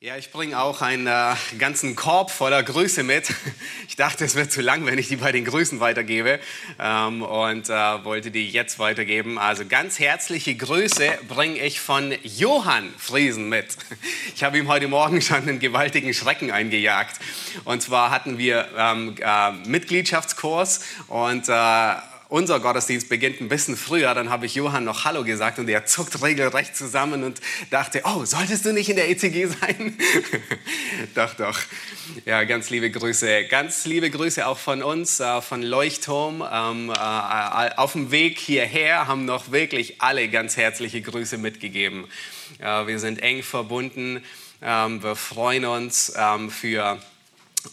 Ja, ich bringe auch einen äh, ganzen Korb voller Grüße mit. Ich dachte, es wird zu lang, wenn ich die bei den Grüßen weitergebe ähm, und äh, wollte die jetzt weitergeben. Also ganz herzliche Grüße bringe ich von Johann Friesen mit. Ich habe ihm heute Morgen schon einen gewaltigen Schrecken eingejagt. Und zwar hatten wir ähm, äh, Mitgliedschaftskurs und äh, unser Gottesdienst beginnt ein bisschen früher, dann habe ich Johann noch Hallo gesagt und er zuckt regelrecht zusammen und dachte, oh, solltest du nicht in der ECG sein? doch, doch. Ja, ganz liebe Grüße. Ganz liebe Grüße auch von uns, äh, von Leuchtturm. Ähm, äh, auf dem Weg hierher haben noch wirklich alle ganz herzliche Grüße mitgegeben. wir sind eng verbunden. Ähm, wir freuen uns ähm, für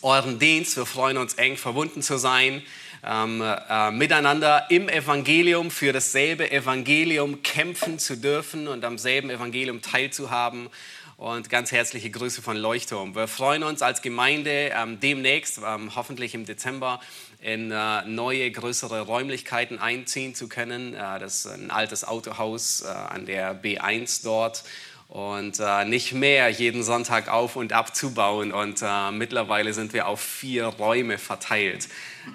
euren Dienst. Wir freuen uns, eng verbunden zu sein ähm, äh, miteinander im Evangelium für dasselbe Evangelium kämpfen zu dürfen und am selben Evangelium teilzuhaben. Und ganz herzliche Grüße von Leuchtturm. Wir freuen uns als Gemeinde ähm, demnächst, ähm, hoffentlich im Dezember, in äh, neue, größere Räumlichkeiten einziehen zu können. Äh, das ist ein altes Autohaus äh, an der B1 dort und äh, nicht mehr jeden Sonntag auf und ab zu bauen. Und äh, mittlerweile sind wir auf vier Räume verteilt,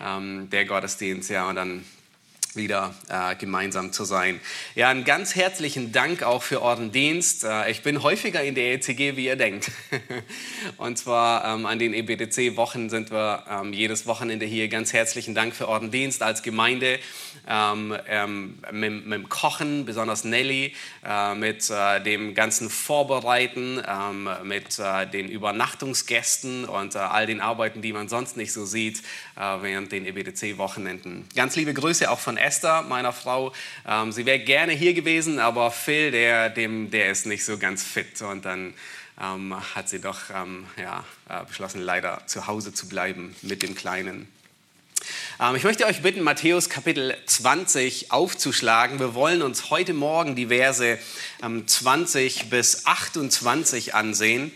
ähm, der Gottesdienst. Ja, und dann wieder äh, gemeinsam zu sein. Ja, einen ganz herzlichen Dank auch für euren Dienst. Äh, ich bin häufiger in der ECG, wie ihr denkt. Und zwar ähm, an den EBDC-Wochen sind wir ähm, jedes Wochenende hier. Ganz herzlichen Dank für euren Dienst als Gemeinde ähm, ähm mit, mit, dem Kochen, besonders Nelly, äh, mit äh, dem ganzen Vorbereiten, ähm, mit äh, den Übernachtungsgästen und äh, all den Arbeiten, die man sonst nicht so sieht während den EBDC-Wochenenden. Ganz liebe Grüße auch von Esther, meiner Frau. Ähm, sie wäre gerne hier gewesen, aber Phil, der, dem, der ist nicht so ganz fit. Und dann ähm, hat sie doch ähm, ja, äh, beschlossen, leider zu Hause zu bleiben mit dem Kleinen. Ähm, ich möchte euch bitten, Matthäus Kapitel 20 aufzuschlagen. Wir wollen uns heute Morgen die Verse 20 ähm, bis 28 ansehen.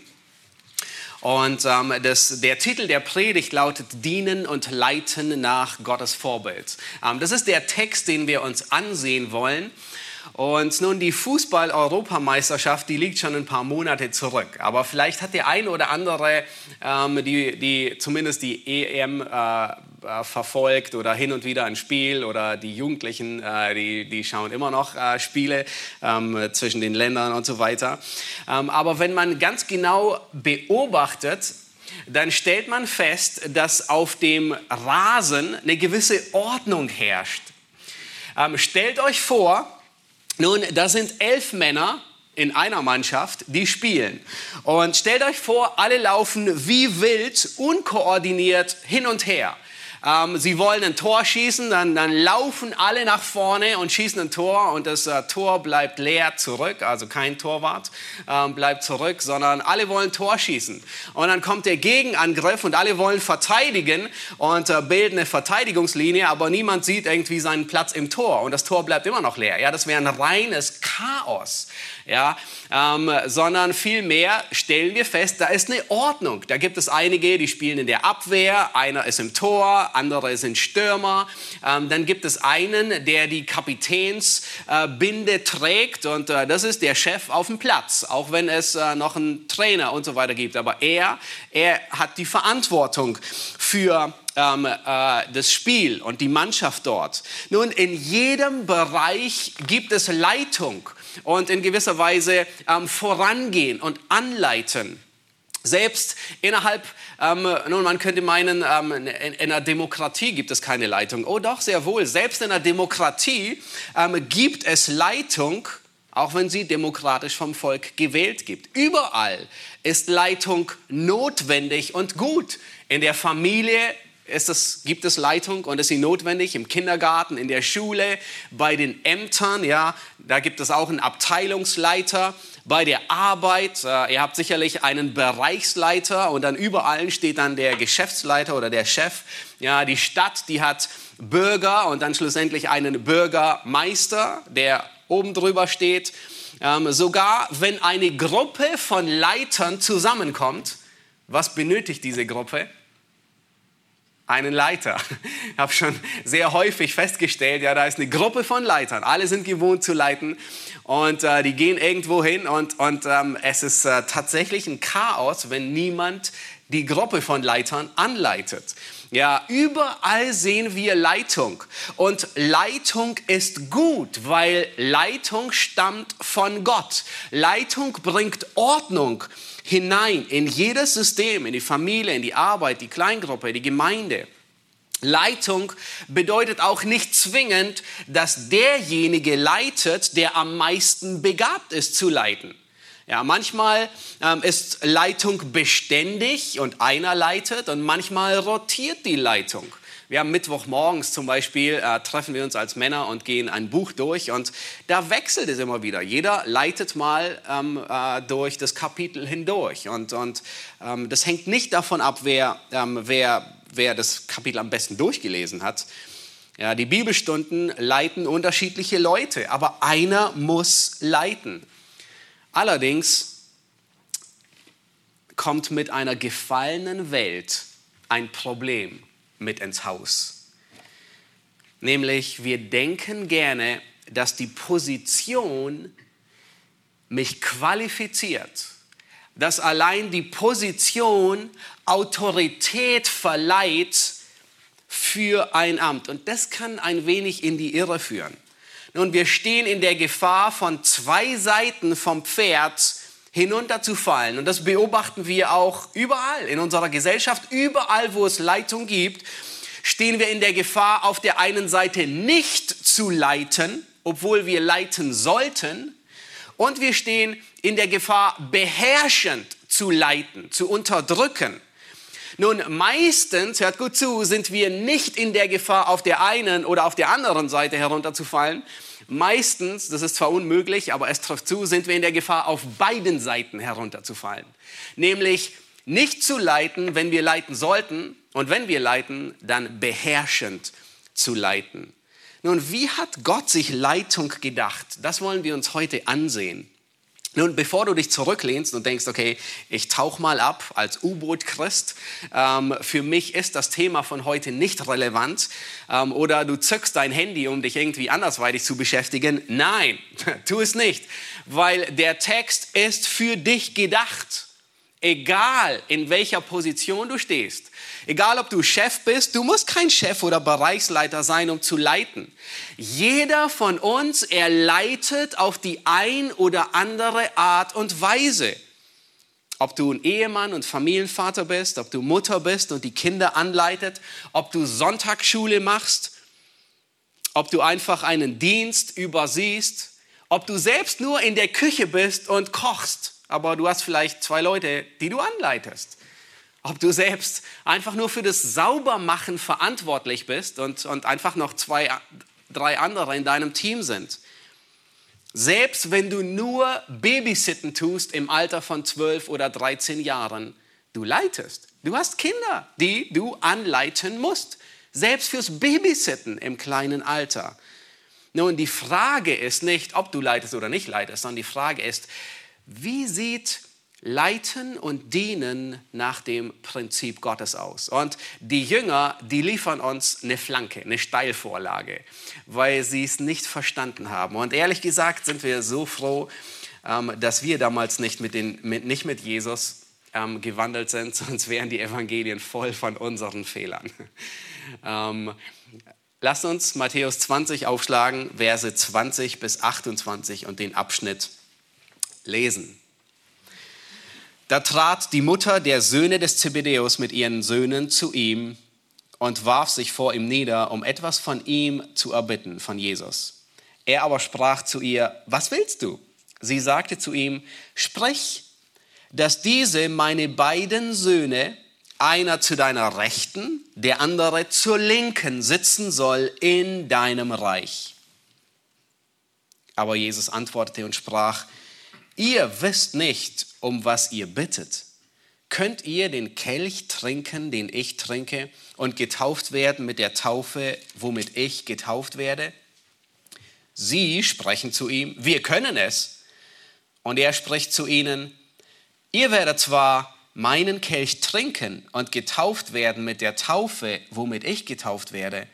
Und ähm, das, der Titel der Predigt lautet Dienen und Leiten nach Gottes Vorbild. Ähm, das ist der Text, den wir uns ansehen wollen. Und nun die Fußball-Europameisterschaft, die liegt schon ein paar Monate zurück. Aber vielleicht hat der eine oder andere ähm, die, die, zumindest die EM äh, äh, verfolgt oder hin und wieder ein Spiel oder die Jugendlichen, äh, die, die schauen immer noch äh, Spiele ähm, zwischen den Ländern und so weiter. Ähm, aber wenn man ganz genau beobachtet, dann stellt man fest, dass auf dem Rasen eine gewisse Ordnung herrscht. Ähm, stellt euch vor, nun, da sind elf Männer in einer Mannschaft, die spielen. Und stellt euch vor, alle laufen wie wild, unkoordiniert hin und her ähm, sie wollen ein Tor schießen, dann, dann laufen alle nach vorne und schießen ein Tor und das äh, Tor bleibt leer zurück, also kein Torwart ähm, bleibt zurück, sondern alle wollen Tor schießen. Und dann kommt der Gegenangriff und alle wollen verteidigen und äh, bilden eine Verteidigungslinie, aber niemand sieht irgendwie seinen Platz im Tor und das Tor bleibt immer noch leer. Ja, das wäre ein reines Chaos ja, ähm, sondern vielmehr stellen wir fest, da ist eine Ordnung. Da gibt es einige, die spielen in der Abwehr, einer ist im Tor, andere sind Stürmer. Ähm, dann gibt es einen, der die Kapitänsbinde äh, trägt und äh, das ist der Chef auf dem Platz, auch wenn es äh, noch einen Trainer und so weiter gibt. Aber er, er hat die Verantwortung für ähm, äh, das Spiel und die Mannschaft dort. Nun, in jedem Bereich gibt es Leitung und in gewisser Weise ähm, vorangehen und anleiten. Selbst innerhalb, ähm, nun man könnte meinen, ähm, in, in, einer Demokratie gibt es keine Leitung. Oh doch, sehr wohl. Selbst in einer Demokratie ähm, gibt es Leitung, auch wenn sie demokratisch vom Volk gewählt gibt. Überall ist Leitung notwendig und gut. In der Familie es, gibt es Leitung und ist sie notwendig im Kindergarten, in der Schule, bei den Ämtern, ja, da gibt es auch einen Abteilungsleiter, bei der Arbeit, äh, ihr habt sicherlich einen Bereichsleiter und dann überall steht dann der Geschäftsleiter oder der Chef. Ja, die Stadt, die hat Bürger und dann schlussendlich einen Bürgermeister, der oben drüber steht. Ähm, sogar wenn eine Gruppe von Leitern zusammenkommt, was benötigt diese Gruppe? Einen Leiter. Ich habe schon sehr häufig festgestellt, ja, da ist eine Gruppe von Leitern. Alle sind gewohnt zu leiten und äh, die gehen irgendwo hin und, und ähm, es ist äh, tatsächlich ein Chaos, wenn niemand die Gruppe von Leitern anleitet. Ja, überall sehen wir Leitung. Und Leitung ist gut, weil Leitung stammt von Gott. Leitung bringt Ordnung hinein in jedes System, in die Familie, in die Arbeit, die Kleingruppe, die Gemeinde. Leitung bedeutet auch nicht zwingend, dass derjenige leitet, der am meisten begabt ist zu leiten. Ja, manchmal ähm, ist Leitung beständig und einer leitet und manchmal rotiert die Leitung. Wir haben Mittwochmorgens zum Beispiel, äh, treffen wir uns als Männer und gehen ein Buch durch und da wechselt es immer wieder. Jeder leitet mal ähm, äh, durch das Kapitel hindurch und, und ähm, das hängt nicht davon ab, wer, ähm, wer, wer das Kapitel am besten durchgelesen hat. Ja, die Bibelstunden leiten unterschiedliche Leute, aber einer muss leiten. Allerdings kommt mit einer gefallenen Welt ein Problem mit ins Haus. Nämlich wir denken gerne, dass die Position mich qualifiziert, dass allein die Position Autorität verleiht für ein Amt. Und das kann ein wenig in die Irre führen. Nun, wir stehen in der Gefahr, von zwei Seiten vom Pferd hinunterzufallen. Und das beobachten wir auch überall in unserer Gesellschaft, überall, wo es Leitung gibt, stehen wir in der Gefahr, auf der einen Seite nicht zu leiten, obwohl wir leiten sollten, und wir stehen in der Gefahr, beherrschend zu leiten, zu unterdrücken. Nun, meistens, hört gut zu, sind wir nicht in der Gefahr, auf der einen oder auf der anderen Seite herunterzufallen. Meistens, das ist zwar unmöglich, aber es trifft zu, sind wir in der Gefahr, auf beiden Seiten herunterzufallen. Nämlich nicht zu leiten, wenn wir leiten sollten, und wenn wir leiten, dann beherrschend zu leiten. Nun, wie hat Gott sich Leitung gedacht? Das wollen wir uns heute ansehen. Nun, bevor du dich zurücklehnst und denkst, okay, ich tauche mal ab als U-Boot-Christ, ähm, für mich ist das Thema von heute nicht relevant, ähm, oder du zückst dein Handy, um dich irgendwie andersweitig zu beschäftigen. Nein, tu es nicht, weil der Text ist für dich gedacht, egal in welcher Position du stehst. Egal, ob du Chef bist, du musst kein Chef oder Bereichsleiter sein, um zu leiten. Jeder von uns, er leitet auf die ein oder andere Art und Weise. Ob du ein Ehemann und Familienvater bist, ob du Mutter bist und die Kinder anleitet, ob du Sonntagsschule machst, ob du einfach einen Dienst übersiehst, ob du selbst nur in der Küche bist und kochst, aber du hast vielleicht zwei Leute, die du anleitest ob du selbst einfach nur für das Saubermachen verantwortlich bist und, und einfach noch zwei, drei andere in deinem Team sind. Selbst wenn du nur Babysitten tust im Alter von 12 oder 13 Jahren, du leitest. Du hast Kinder, die du anleiten musst. Selbst fürs Babysitten im kleinen Alter. Nun, die Frage ist nicht, ob du leitest oder nicht leitest, sondern die Frage ist, wie sieht leiten und dienen nach dem Prinzip Gottes aus. Und die Jünger, die liefern uns eine Flanke, eine Steilvorlage, weil sie es nicht verstanden haben. Und ehrlich gesagt sind wir so froh, ähm, dass wir damals nicht mit, den, mit, nicht mit Jesus ähm, gewandelt sind, sonst wären die Evangelien voll von unseren Fehlern. Ähm, lasst uns Matthäus 20 aufschlagen, Verse 20 bis 28 und den Abschnitt lesen. Da trat die Mutter der Söhne des Zebedäus mit ihren Söhnen zu ihm und warf sich vor ihm nieder, um etwas von ihm zu erbitten, von Jesus. Er aber sprach zu ihr, was willst du? Sie sagte zu ihm, sprich, dass diese meine beiden Söhne, einer zu deiner Rechten, der andere zur Linken sitzen soll in deinem Reich. Aber Jesus antwortete und sprach, ihr wisst nicht, um was ihr bittet. Könnt ihr den Kelch trinken, den ich trinke, und getauft werden mit der Taufe, womit ich getauft werde? Sie sprechen zu ihm, wir können es. Und er spricht zu ihnen, ihr werdet zwar meinen Kelch trinken und getauft werden mit der Taufe, womit ich getauft werde,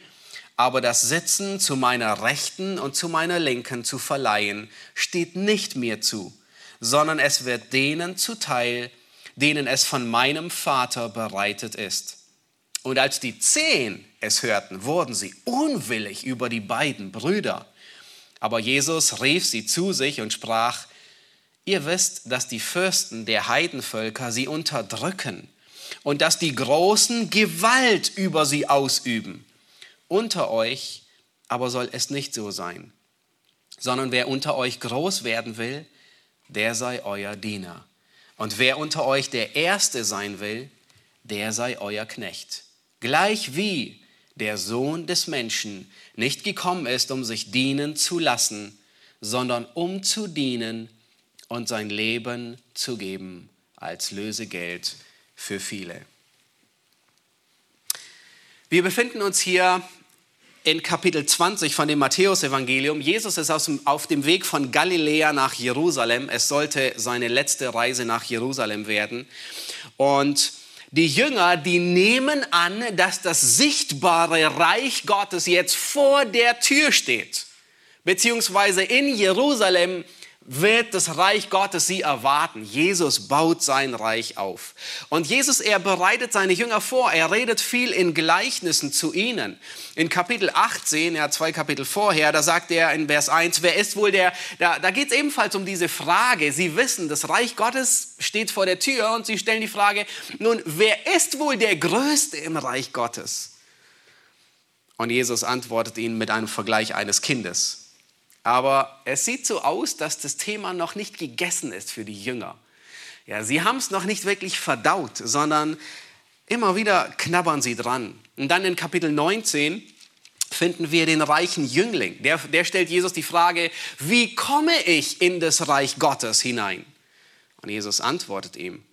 aber das Sitzen zu meiner Rechten und zu meiner Linken zu verleihen, steht nicht mir zu, sondern es wird denen zuteil, denen es von meinem Vater bereitet ist. Und als die zehn es hörten, wurden sie unwillig über die beiden Brüder. Aber Jesus rief sie zu sich und sprach, Ihr wisst, dass die Fürsten der Heidenvölker sie unterdrücken und dass die Großen Gewalt über sie ausüben. Unter euch aber soll es nicht so sein, sondern wer unter euch groß werden will, der sei euer Diener. Und wer unter euch der Erste sein will, der sei euer Knecht. Gleich wie der Sohn des Menschen nicht gekommen ist, um sich dienen zu lassen, sondern um zu dienen und sein Leben zu geben als Lösegeld für viele. Wir befinden uns hier in Kapitel 20 von dem Matthäusevangelium. Jesus ist auf dem Weg von Galiläa nach Jerusalem. Es sollte seine letzte Reise nach Jerusalem werden. Und die Jünger, die nehmen an, dass das sichtbare Reich Gottes jetzt vor der Tür steht, beziehungsweise in Jerusalem wird das Reich Gottes sie erwarten. Jesus baut sein Reich auf. Und Jesus, er bereitet seine Jünger vor. Er redet viel in Gleichnissen zu ihnen. In Kapitel 18, ja, zwei Kapitel vorher, da sagt er in Vers 1, wer ist wohl der, da, da geht es ebenfalls um diese Frage. Sie wissen, das Reich Gottes steht vor der Tür und sie stellen die Frage, nun, wer ist wohl der Größte im Reich Gottes? Und Jesus antwortet ihnen mit einem Vergleich eines Kindes. Aber es sieht so aus, dass das Thema noch nicht gegessen ist für die Jünger. Ja, sie haben es noch nicht wirklich verdaut, sondern immer wieder knabbern sie dran. Und dann in Kapitel 19 finden wir den reichen Jüngling. Der, der stellt Jesus die Frage, wie komme ich in das Reich Gottes hinein? Und Jesus antwortet ihm.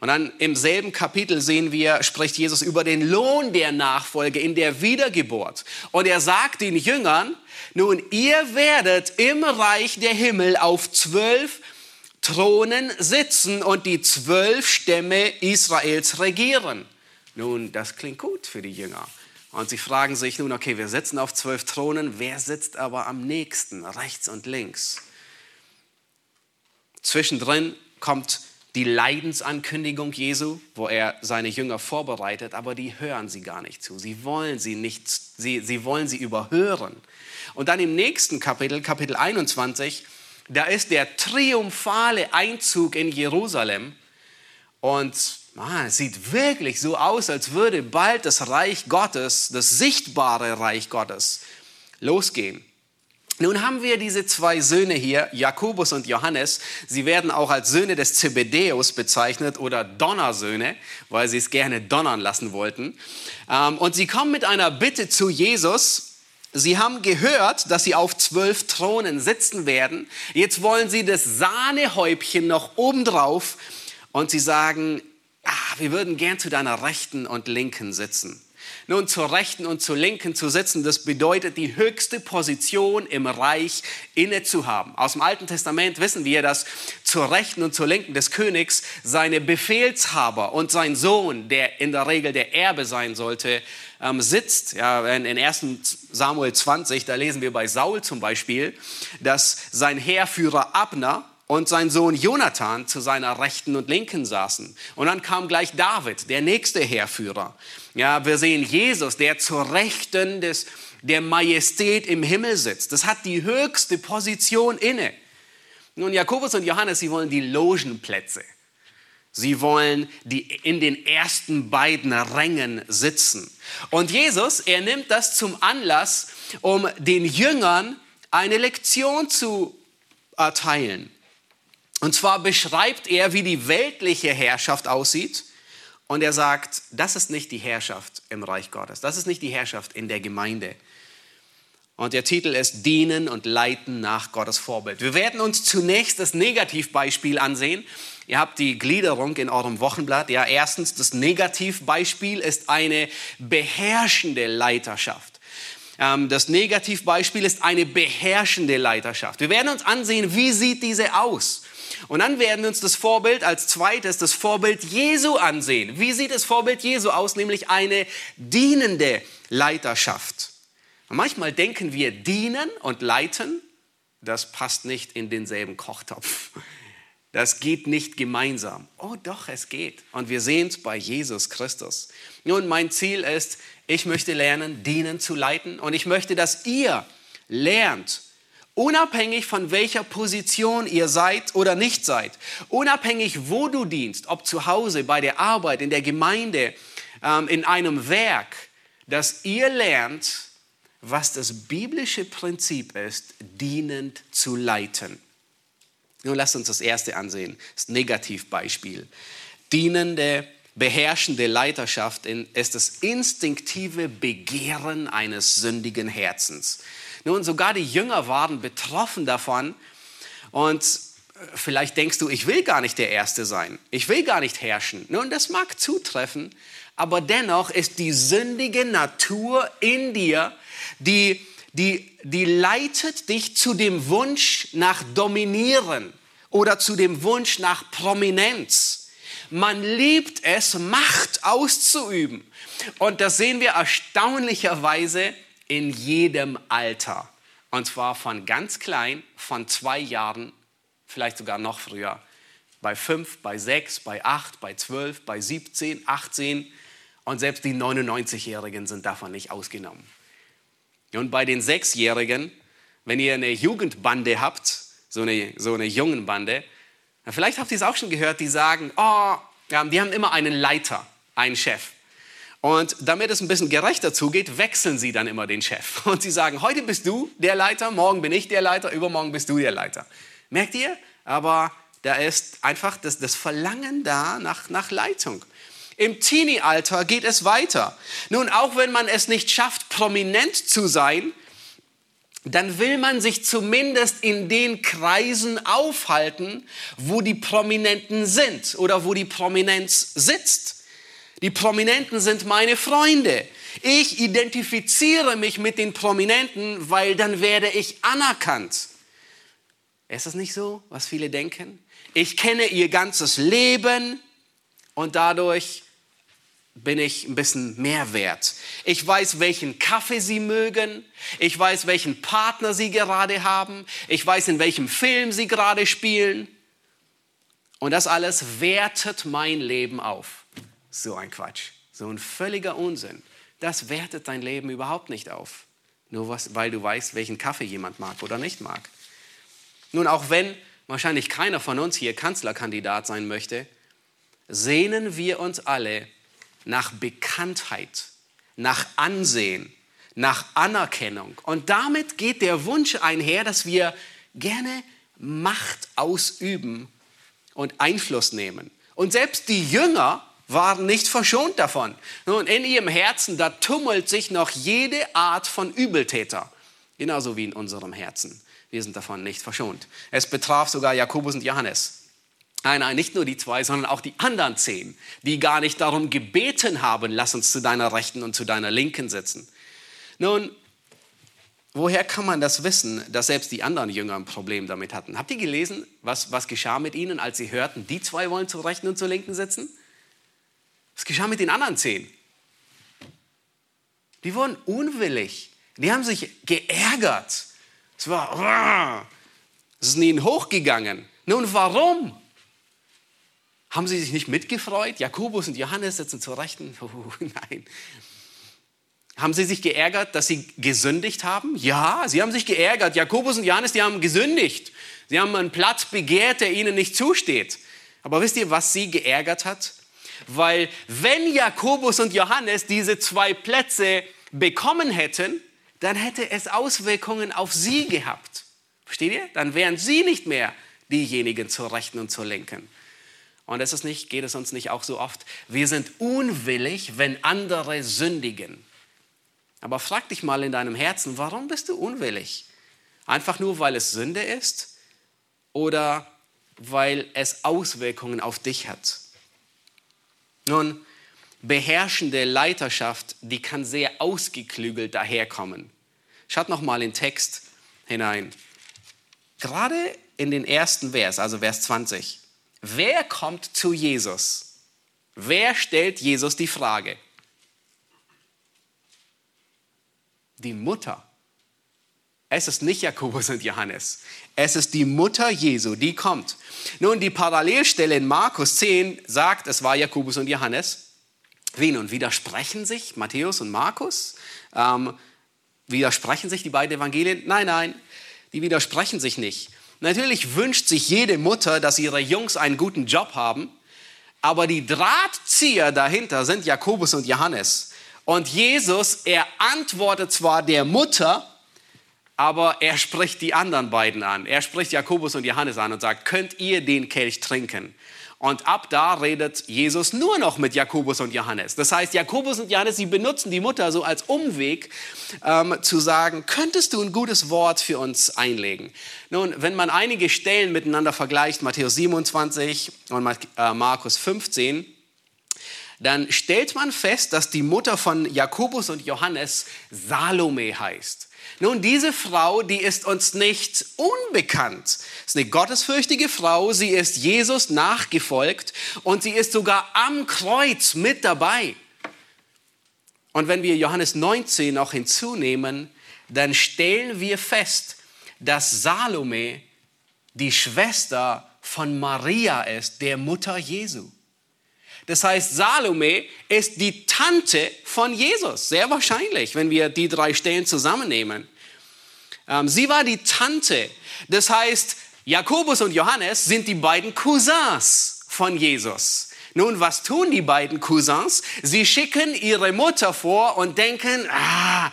Und dann im selben Kapitel sehen wir, spricht Jesus über den Lohn der Nachfolge in der Wiedergeburt. Und er sagt den Jüngern, nun, ihr werdet im Reich der Himmel auf zwölf Thronen sitzen und die zwölf Stämme Israels regieren. Nun, das klingt gut für die Jünger. Und sie fragen sich nun, okay, wir sitzen auf zwölf Thronen, wer sitzt aber am nächsten, rechts und links? Zwischendrin kommt die Leidensankündigung Jesu, wo er seine Jünger vorbereitet, aber die hören sie gar nicht zu. Sie wollen sie nicht, sie, sie wollen sie überhören. Und dann im nächsten Kapitel, Kapitel 21, da ist der triumphale Einzug in Jerusalem und ah, es sieht wirklich so aus, als würde bald das Reich Gottes, das sichtbare Reich Gottes, losgehen. Nun haben wir diese zwei Söhne hier, Jakobus und Johannes. Sie werden auch als Söhne des Zebedeus bezeichnet oder Donnersöhne, weil sie es gerne donnern lassen wollten. Ähm, und sie kommen mit einer Bitte zu Jesus. Sie haben gehört, dass sie auf zwölf Thronen sitzen werden. Jetzt wollen sie das Sahnehäubchen noch obendrauf und sie sagen, ah, wir würden gern zu deiner Rechten und Linken sitzen. Nun, zur Rechten und zur Linken zu sitzen, das bedeutet, die höchste Position im Reich inne zu haben. Aus dem Alten Testament wissen wir, dass zur Rechten und zur Linken des Königs seine Befehlshaber und sein Sohn, der in der Regel der Erbe sein sollte, ähm, sitzt. Ja, in, in 1 Samuel 20, da lesen wir bei Saul zum Beispiel, dass sein Heerführer Abner und sein Sohn Jonathan zu seiner Rechten und Linken saßen. Und dann kam gleich David, der nächste Heerführer. Ja, wir sehen Jesus, der zur Rechten des, der Majestät im Himmel sitzt. Das hat die höchste Position inne. Nun, Jakobus und Johannes, sie wollen die Logenplätze. Sie wollen die in den ersten beiden Rängen sitzen. Und Jesus, er nimmt das zum Anlass, um den Jüngern eine Lektion zu erteilen. Und zwar beschreibt er, wie die weltliche Herrschaft aussieht. Und er sagt, das ist nicht die Herrschaft im Reich Gottes. Das ist nicht die Herrschaft in der Gemeinde. Und der Titel ist Dienen und Leiten nach Gottes Vorbild. Wir werden uns zunächst das Negativbeispiel ansehen. Ihr habt die Gliederung in eurem Wochenblatt. Ja, erstens, das Negativbeispiel ist eine beherrschende Leiterschaft. Ähm, das Negativbeispiel ist eine beherrschende Leiterschaft. Wir werden uns ansehen, wie sieht diese aus? Und dann werden wir uns das Vorbild als zweites, das Vorbild Jesu ansehen. Wie sieht das Vorbild Jesu aus? Nämlich eine dienende Leiterschaft. Und manchmal denken wir, dienen und leiten, das passt nicht in denselben Kochtopf. Das geht nicht gemeinsam. Oh doch, es geht. Und wir sehen es bei Jesus Christus. Nun, mein Ziel ist, ich möchte lernen, dienen zu leiten. Und ich möchte, dass ihr lernt, unabhängig von welcher Position ihr seid oder nicht seid, unabhängig wo du dienst, ob zu Hause, bei der Arbeit, in der Gemeinde, ähm, in einem Werk, dass ihr lernt, was das biblische Prinzip ist, dienend zu leiten. Nun lasst uns das erste ansehen, das Negativbeispiel. Dienende, beherrschende Leiterschaft ist das instinktive Begehren eines sündigen Herzens. Nun, sogar die Jünger waren betroffen davon und vielleicht denkst du, ich will gar nicht der Erste sein, ich will gar nicht herrschen. Nun, das mag zutreffen, aber dennoch ist die sündige Natur in dir, die die, die leitet dich zu dem Wunsch nach Dominieren oder zu dem Wunsch nach Prominenz. Man liebt es, Macht auszuüben. Und das sehen wir erstaunlicherweise in jedem Alter. Und zwar von ganz klein, von zwei Jahren, vielleicht sogar noch früher. Bei fünf, bei sechs, bei acht, bei zwölf, bei 17, 18. Und selbst die 99-Jährigen sind davon nicht ausgenommen. Und bei den Sechsjährigen, wenn ihr eine Jugendbande habt, so eine, so eine Jungenbande, vielleicht habt ihr es auch schon gehört, die sagen, oh, die haben immer einen Leiter, einen Chef. Und damit es ein bisschen gerechter zugeht, wechseln sie dann immer den Chef. Und sie sagen, heute bist du der Leiter, morgen bin ich der Leiter, übermorgen bist du der Leiter. Merkt ihr? Aber da ist einfach das, das Verlangen da nach, nach Leitung. Im Teenie-Alter geht es weiter. Nun, auch wenn man es nicht schafft, prominent zu sein, dann will man sich zumindest in den Kreisen aufhalten, wo die Prominenten sind oder wo die Prominenz sitzt. Die Prominenten sind meine Freunde. Ich identifiziere mich mit den Prominenten, weil dann werde ich anerkannt. Ist das nicht so, was viele denken? Ich kenne ihr ganzes Leben und dadurch bin ich ein bisschen mehr wert. Ich weiß, welchen Kaffee Sie mögen. Ich weiß, welchen Partner Sie gerade haben. Ich weiß, in welchem Film Sie gerade spielen. Und das alles wertet mein Leben auf. So ein Quatsch. So ein völliger Unsinn. Das wertet dein Leben überhaupt nicht auf. Nur was, weil du weißt, welchen Kaffee jemand mag oder nicht mag. Nun, auch wenn wahrscheinlich keiner von uns hier Kanzlerkandidat sein möchte, sehnen wir uns alle nach Bekanntheit, nach Ansehen, nach Anerkennung. Und damit geht der Wunsch einher, dass wir gerne Macht ausüben und Einfluss nehmen. Und selbst die Jünger waren nicht verschont davon. Und in ihrem Herzen, da tummelt sich noch jede Art von Übeltäter. Genauso wie in unserem Herzen. Wir sind davon nicht verschont. Es betraf sogar Jakobus und Johannes. Nein, nein, nicht nur die zwei, sondern auch die anderen zehn, die gar nicht darum gebeten haben, lass uns zu deiner Rechten und zu deiner Linken sitzen. Nun, woher kann man das wissen, dass selbst die anderen Jünger ein Problem damit hatten? Habt ihr gelesen, was, was geschah mit ihnen, als sie hörten, die zwei wollen zur Rechten und zur Linken sitzen? Was geschah mit den anderen zehn? Die wurden unwillig. Die haben sich geärgert. Es war, es ist ihnen hochgegangen. Nun, warum? Haben sie sich nicht mitgefreut? Jakobus und Johannes sitzen zur Rechten? Oh, nein. Haben sie sich geärgert, dass sie gesündigt haben? Ja, sie haben sich geärgert. Jakobus und Johannes, die haben gesündigt. Sie haben einen Platz begehrt, der ihnen nicht zusteht. Aber wisst ihr, was sie geärgert hat? Weil wenn Jakobus und Johannes diese zwei Plätze bekommen hätten, dann hätte es Auswirkungen auf sie gehabt. Versteht ihr? Dann wären sie nicht mehr diejenigen zur Rechten und zur Linken. Und ist nicht, geht es uns nicht auch so oft? Wir sind unwillig, wenn andere sündigen. Aber frag dich mal in deinem Herzen, warum bist du unwillig? Einfach nur, weil es Sünde ist oder weil es Auswirkungen auf dich hat? Nun, beherrschende Leiterschaft, die kann sehr ausgeklügelt daherkommen. Schaut noch mal in den Text hinein. Gerade in den ersten Vers, also Vers 20. Wer kommt zu Jesus? Wer stellt Jesus die Frage? Die Mutter. Es ist nicht Jakobus und Johannes. Es ist die Mutter Jesu, die kommt. Nun, die Parallelstelle in Markus 10 sagt, es war Jakobus und Johannes. Wie nun, widersprechen sich Matthäus und Markus? Ähm, widersprechen sich die beiden Evangelien? Nein, nein, die widersprechen sich nicht. Natürlich wünscht sich jede Mutter, dass ihre Jungs einen guten Job haben, aber die Drahtzieher dahinter sind Jakobus und Johannes. Und Jesus, er antwortet zwar der Mutter, aber er spricht die anderen beiden an. Er spricht Jakobus und Johannes an und sagt, könnt ihr den Kelch trinken? Und ab da redet Jesus nur noch mit Jakobus und Johannes. Das heißt, Jakobus und Johannes, sie benutzen die Mutter so als Umweg, ähm, zu sagen, könntest du ein gutes Wort für uns einlegen? Nun, wenn man einige Stellen miteinander vergleicht, Matthäus 27 und äh, Markus 15, dann stellt man fest, dass die Mutter von Jakobus und Johannes Salome heißt. Nun, diese Frau, die ist uns nicht unbekannt. Sie ist eine gottesfürchtige Frau, sie ist Jesus nachgefolgt und sie ist sogar am Kreuz mit dabei. Und wenn wir Johannes 19 noch hinzunehmen, dann stellen wir fest, dass Salome die Schwester von Maria ist, der Mutter Jesu. Das heißt, Salome ist die Tante von Jesus, sehr wahrscheinlich, wenn wir die drei Stellen zusammennehmen. Ähm, sie war die Tante. Das heißt, Jakobus und Johannes sind die beiden Cousins von Jesus. Nun, was tun die beiden Cousins? Sie schicken ihre Mutter vor und denken, ah,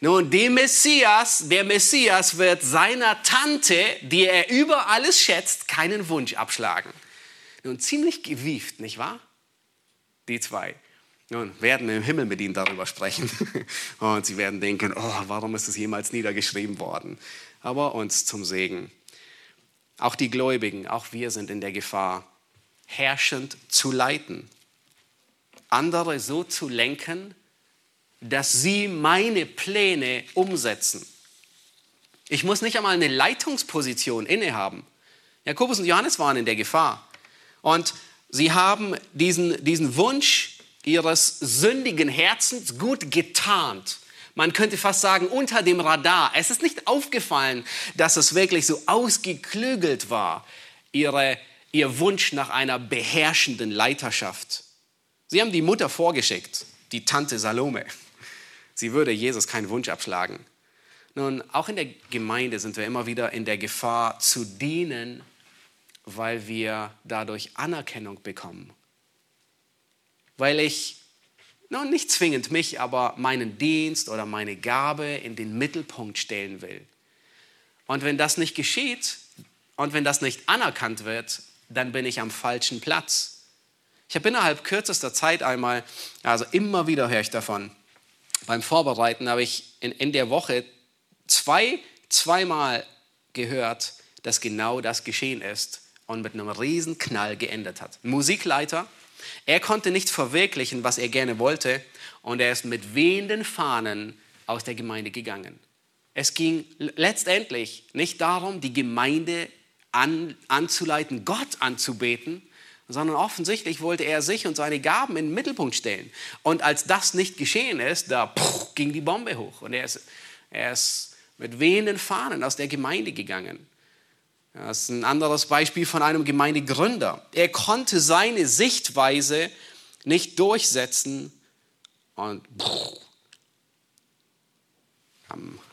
nun, der Messias, der Messias wird seiner Tante, die er über alles schätzt, keinen Wunsch abschlagen. Nun, ziemlich gewieft, nicht wahr? Die zwei. Nun, werden im Himmel mit ihnen darüber sprechen. Und sie werden denken, oh, warum ist es jemals niedergeschrieben worden? Aber uns zum Segen. Auch die Gläubigen, auch wir sind in der Gefahr, herrschend zu leiten. Andere so zu lenken, dass sie meine Pläne umsetzen. Ich muss nicht einmal eine Leitungsposition innehaben. Jakobus und Johannes waren in der Gefahr. Und Sie haben diesen, diesen Wunsch ihres sündigen Herzens gut getarnt. Man könnte fast sagen, unter dem Radar. Es ist nicht aufgefallen, dass es wirklich so ausgeklügelt war, ihre, ihr Wunsch nach einer beherrschenden Leiterschaft. Sie haben die Mutter vorgeschickt, die Tante Salome. Sie würde Jesus keinen Wunsch abschlagen. Nun, auch in der Gemeinde sind wir immer wieder in der Gefahr zu dienen, weil wir dadurch Anerkennung bekommen. Weil ich, nun nicht zwingend mich, aber meinen Dienst oder meine Gabe in den Mittelpunkt stellen will. Und wenn das nicht geschieht und wenn das nicht anerkannt wird, dann bin ich am falschen Platz. Ich habe innerhalb kürzester Zeit einmal, also immer wieder höre ich davon, beim Vorbereiten habe ich in, in der Woche zwei, zweimal gehört, dass genau das geschehen ist und mit einem riesen Knall geendet hat. Musikleiter, er konnte nicht verwirklichen, was er gerne wollte und er ist mit wehenden Fahnen aus der Gemeinde gegangen. Es ging letztendlich nicht darum, die Gemeinde an, anzuleiten, Gott anzubeten, sondern offensichtlich wollte er sich und seine Gaben in den Mittelpunkt stellen. Und als das nicht geschehen ist, da puh, ging die Bombe hoch und er ist, er ist mit wehenden Fahnen aus der Gemeinde gegangen. Das ist ein anderes Beispiel von einem Gemeindegründer. Er konnte seine Sichtweise nicht durchsetzen und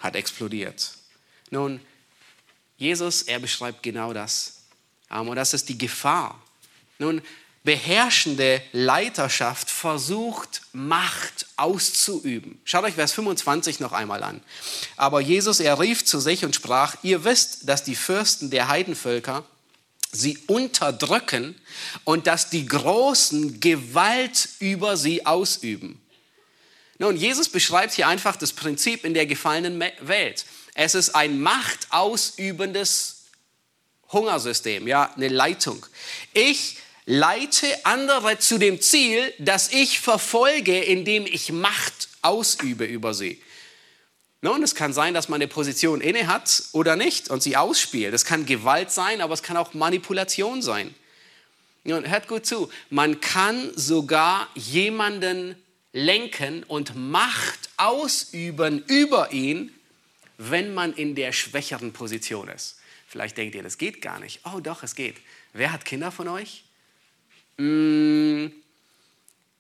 hat explodiert. Nun, Jesus, er beschreibt genau das. Und das ist die Gefahr. Nun, beherrschende Leiterschaft versucht, Macht auszuüben. Schaut euch Vers 25 noch einmal an. Aber Jesus, er rief zu sich und sprach, ihr wisst, dass die Fürsten der Heidenvölker sie unterdrücken und dass die Großen Gewalt über sie ausüben. Nun, Jesus beschreibt hier einfach das Prinzip in der gefallenen Welt. Es ist ein machtausübendes Hungersystem, ja, eine Leitung. Ich leite andere zu dem Ziel, das ich verfolge, indem ich Macht ausübe über sie. Nun, es kann sein, dass man eine Position inne hat oder nicht und sie ausspielt. Es kann Gewalt sein, aber es kann auch Manipulation sein. Nun, hört gut zu. Man kann sogar jemanden lenken und Macht ausüben über ihn, wenn man in der schwächeren Position ist. Vielleicht denkt ihr, das geht gar nicht. Oh doch, es geht. Wer hat Kinder von euch? Mmh.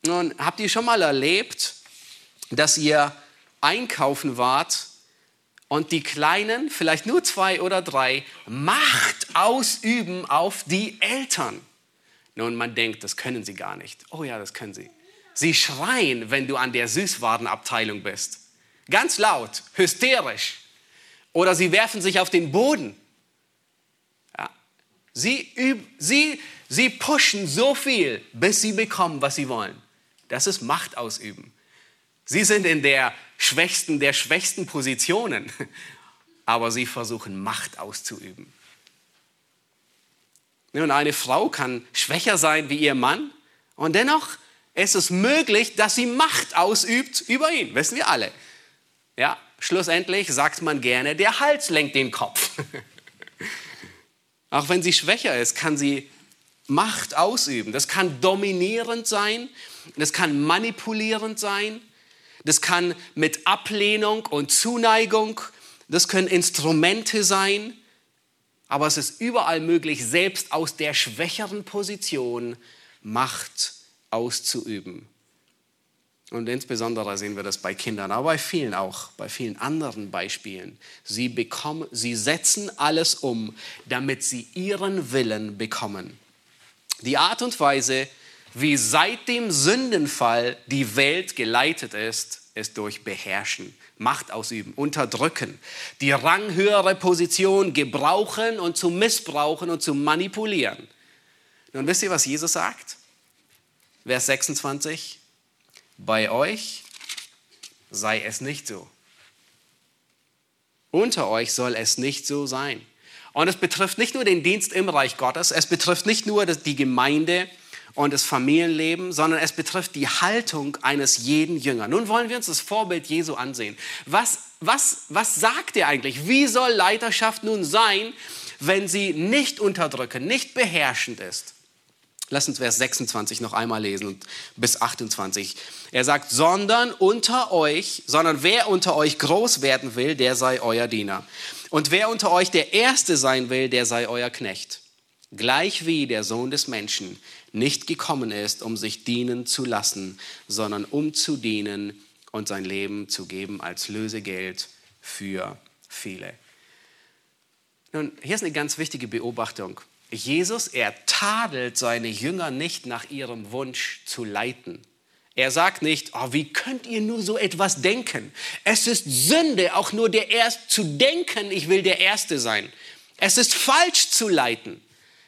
Nun, habt ihr schon mal erlebt, dass ihr einkaufen wart und die Kleinen, vielleicht nur zwei oder drei, Macht ausüben auf die Eltern. Nun, man denkt, das können sie gar nicht. Oh ja, das können sie. Sie schreien, wenn du an der Süßwarenabteilung bist. Ganz laut, hysterisch. Oder sie werfen sich auf den Boden. Ja. Sie, sie, sie pushen so viel, bis sie bekommen, was sie wollen. Das ist Macht ausüben. Sie sind in der schwächsten der schwächsten Positionen, aber sie versuchen Macht auszuüben. Nun, eine Frau kann schwächer sein wie ihr Mann und dennoch ist es möglich, dass sie Macht ausübt über ihn. Wissen wir alle. Ja, schlussendlich sagt man gerne, der Hals lenkt den Kopf. Auch wenn sie schwächer ist, kann sie Macht ausüben. Das kann dominierend sein, das kann manipulierend sein, das kann mit Ablehnung und Zuneigung, das können Instrumente sein, aber es ist überall möglich, selbst aus der schwächeren Position Macht auszuüben. Und insbesondere sehen wir das bei Kindern, aber bei vielen auch, bei vielen anderen Beispielen. Sie, bekommen, sie setzen alles um, damit sie ihren Willen bekommen. Die Art und Weise, wie seit dem Sündenfall die Welt geleitet ist, ist durch Beherrschen, Macht ausüben, unterdrücken, die ranghöhere Position gebrauchen und zu missbrauchen und zu manipulieren. Nun wisst ihr, was Jesus sagt? Vers 26. Bei euch sei es nicht so. Unter euch soll es nicht so sein. Und es betrifft nicht nur den Dienst im Reich Gottes, es betrifft nicht nur die Gemeinde, und das Familienleben, sondern es betrifft die Haltung eines jeden Jünger. Nun wollen wir uns das Vorbild Jesu ansehen. Was, was, was sagt er eigentlich? Wie soll Leiterschaft nun sein, wenn sie nicht unterdrückend, nicht beherrschend ist? Lass uns Vers 26 noch einmal lesen bis 28. Er sagt, sondern unter euch, sondern wer unter euch groß werden will, der sei euer Diener. Und wer unter euch der Erste sein will, der sei euer Knecht. Gleich wie der Sohn des Menschen nicht gekommen ist, um sich dienen zu lassen, sondern um zu dienen und sein Leben zu geben als Lösegeld für viele. Nun, hier ist eine ganz wichtige Beobachtung. Jesus, er tadelt seine Jünger nicht nach ihrem Wunsch zu leiten. Er sagt nicht, oh, wie könnt ihr nur so etwas denken? Es ist Sünde, auch nur der Erste zu denken, ich will der Erste sein. Es ist falsch zu leiten.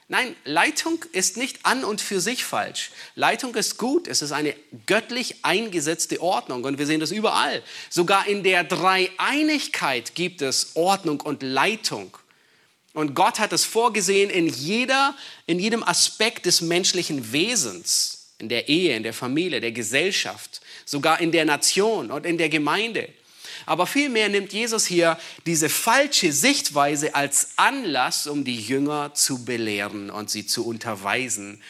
Nein, Leitung ist nicht an und für sich falsch. Leitung ist gut, es ist eine göttlich eingesetzte Ordnung und wir sehen das überall. Sogar in der Dreieinigkeit gibt es Ordnung und Leitung. Und Gott hat es vorgesehen in, jeder, in jedem Aspekt des menschlichen Wesens, in der Ehe, in der Familie, der Gesellschaft, sogar in der Nation und in der Gemeinde. Aber vielmehr nimmt Jesus hier diese falsche Sichtweise als Anlass, um die Jünger zu belehren und sie zu unterweisen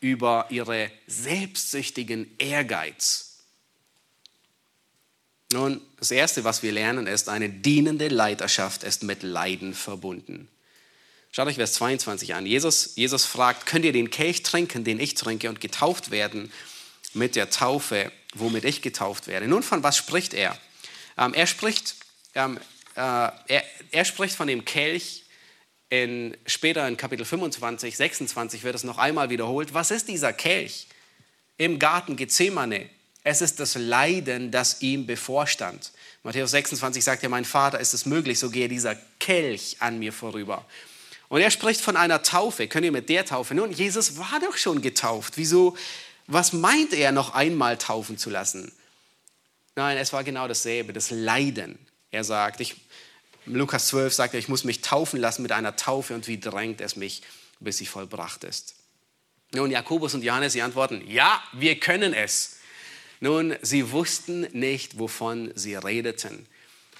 über ihre selbstsüchtigen Ehrgeiz. Nun, das Erste, was wir lernen, ist, eine dienende Leiterschaft ist mit Leiden verbunden. Schaut euch Vers 22 an. Jesus, Jesus fragt, könnt ihr den Kelch trinken, den ich trinke, und getauft werden mit der Taufe, womit ich getauft werde? Nun, von was spricht er? Ähm, er, spricht, ähm, äh, er, er, spricht von dem Kelch, in, später in Kapitel 25, 26 wird es noch einmal wiederholt. Was ist dieser Kelch im Garten Gethsemane? Es ist das Leiden, das ihm bevorstand. Matthäus 26 sagt ja, mein Vater, ist es möglich, so gehe dieser Kelch an mir vorüber. Und er spricht von einer Taufe. Könnt ihr mit der Taufe? Nun, Jesus war doch schon getauft. Wieso, was meint er noch einmal taufen zu lassen? Nein, es war genau dasselbe, das Leiden. Er sagt, ich, Lukas 12 sagt er, ich muss mich taufen lassen mit einer Taufe und wie drängt es mich, bis sie vollbracht ist. Nun, Jakobus und Johannes, sie antworten, ja, wir können es. Nun, sie wussten nicht, wovon sie redeten.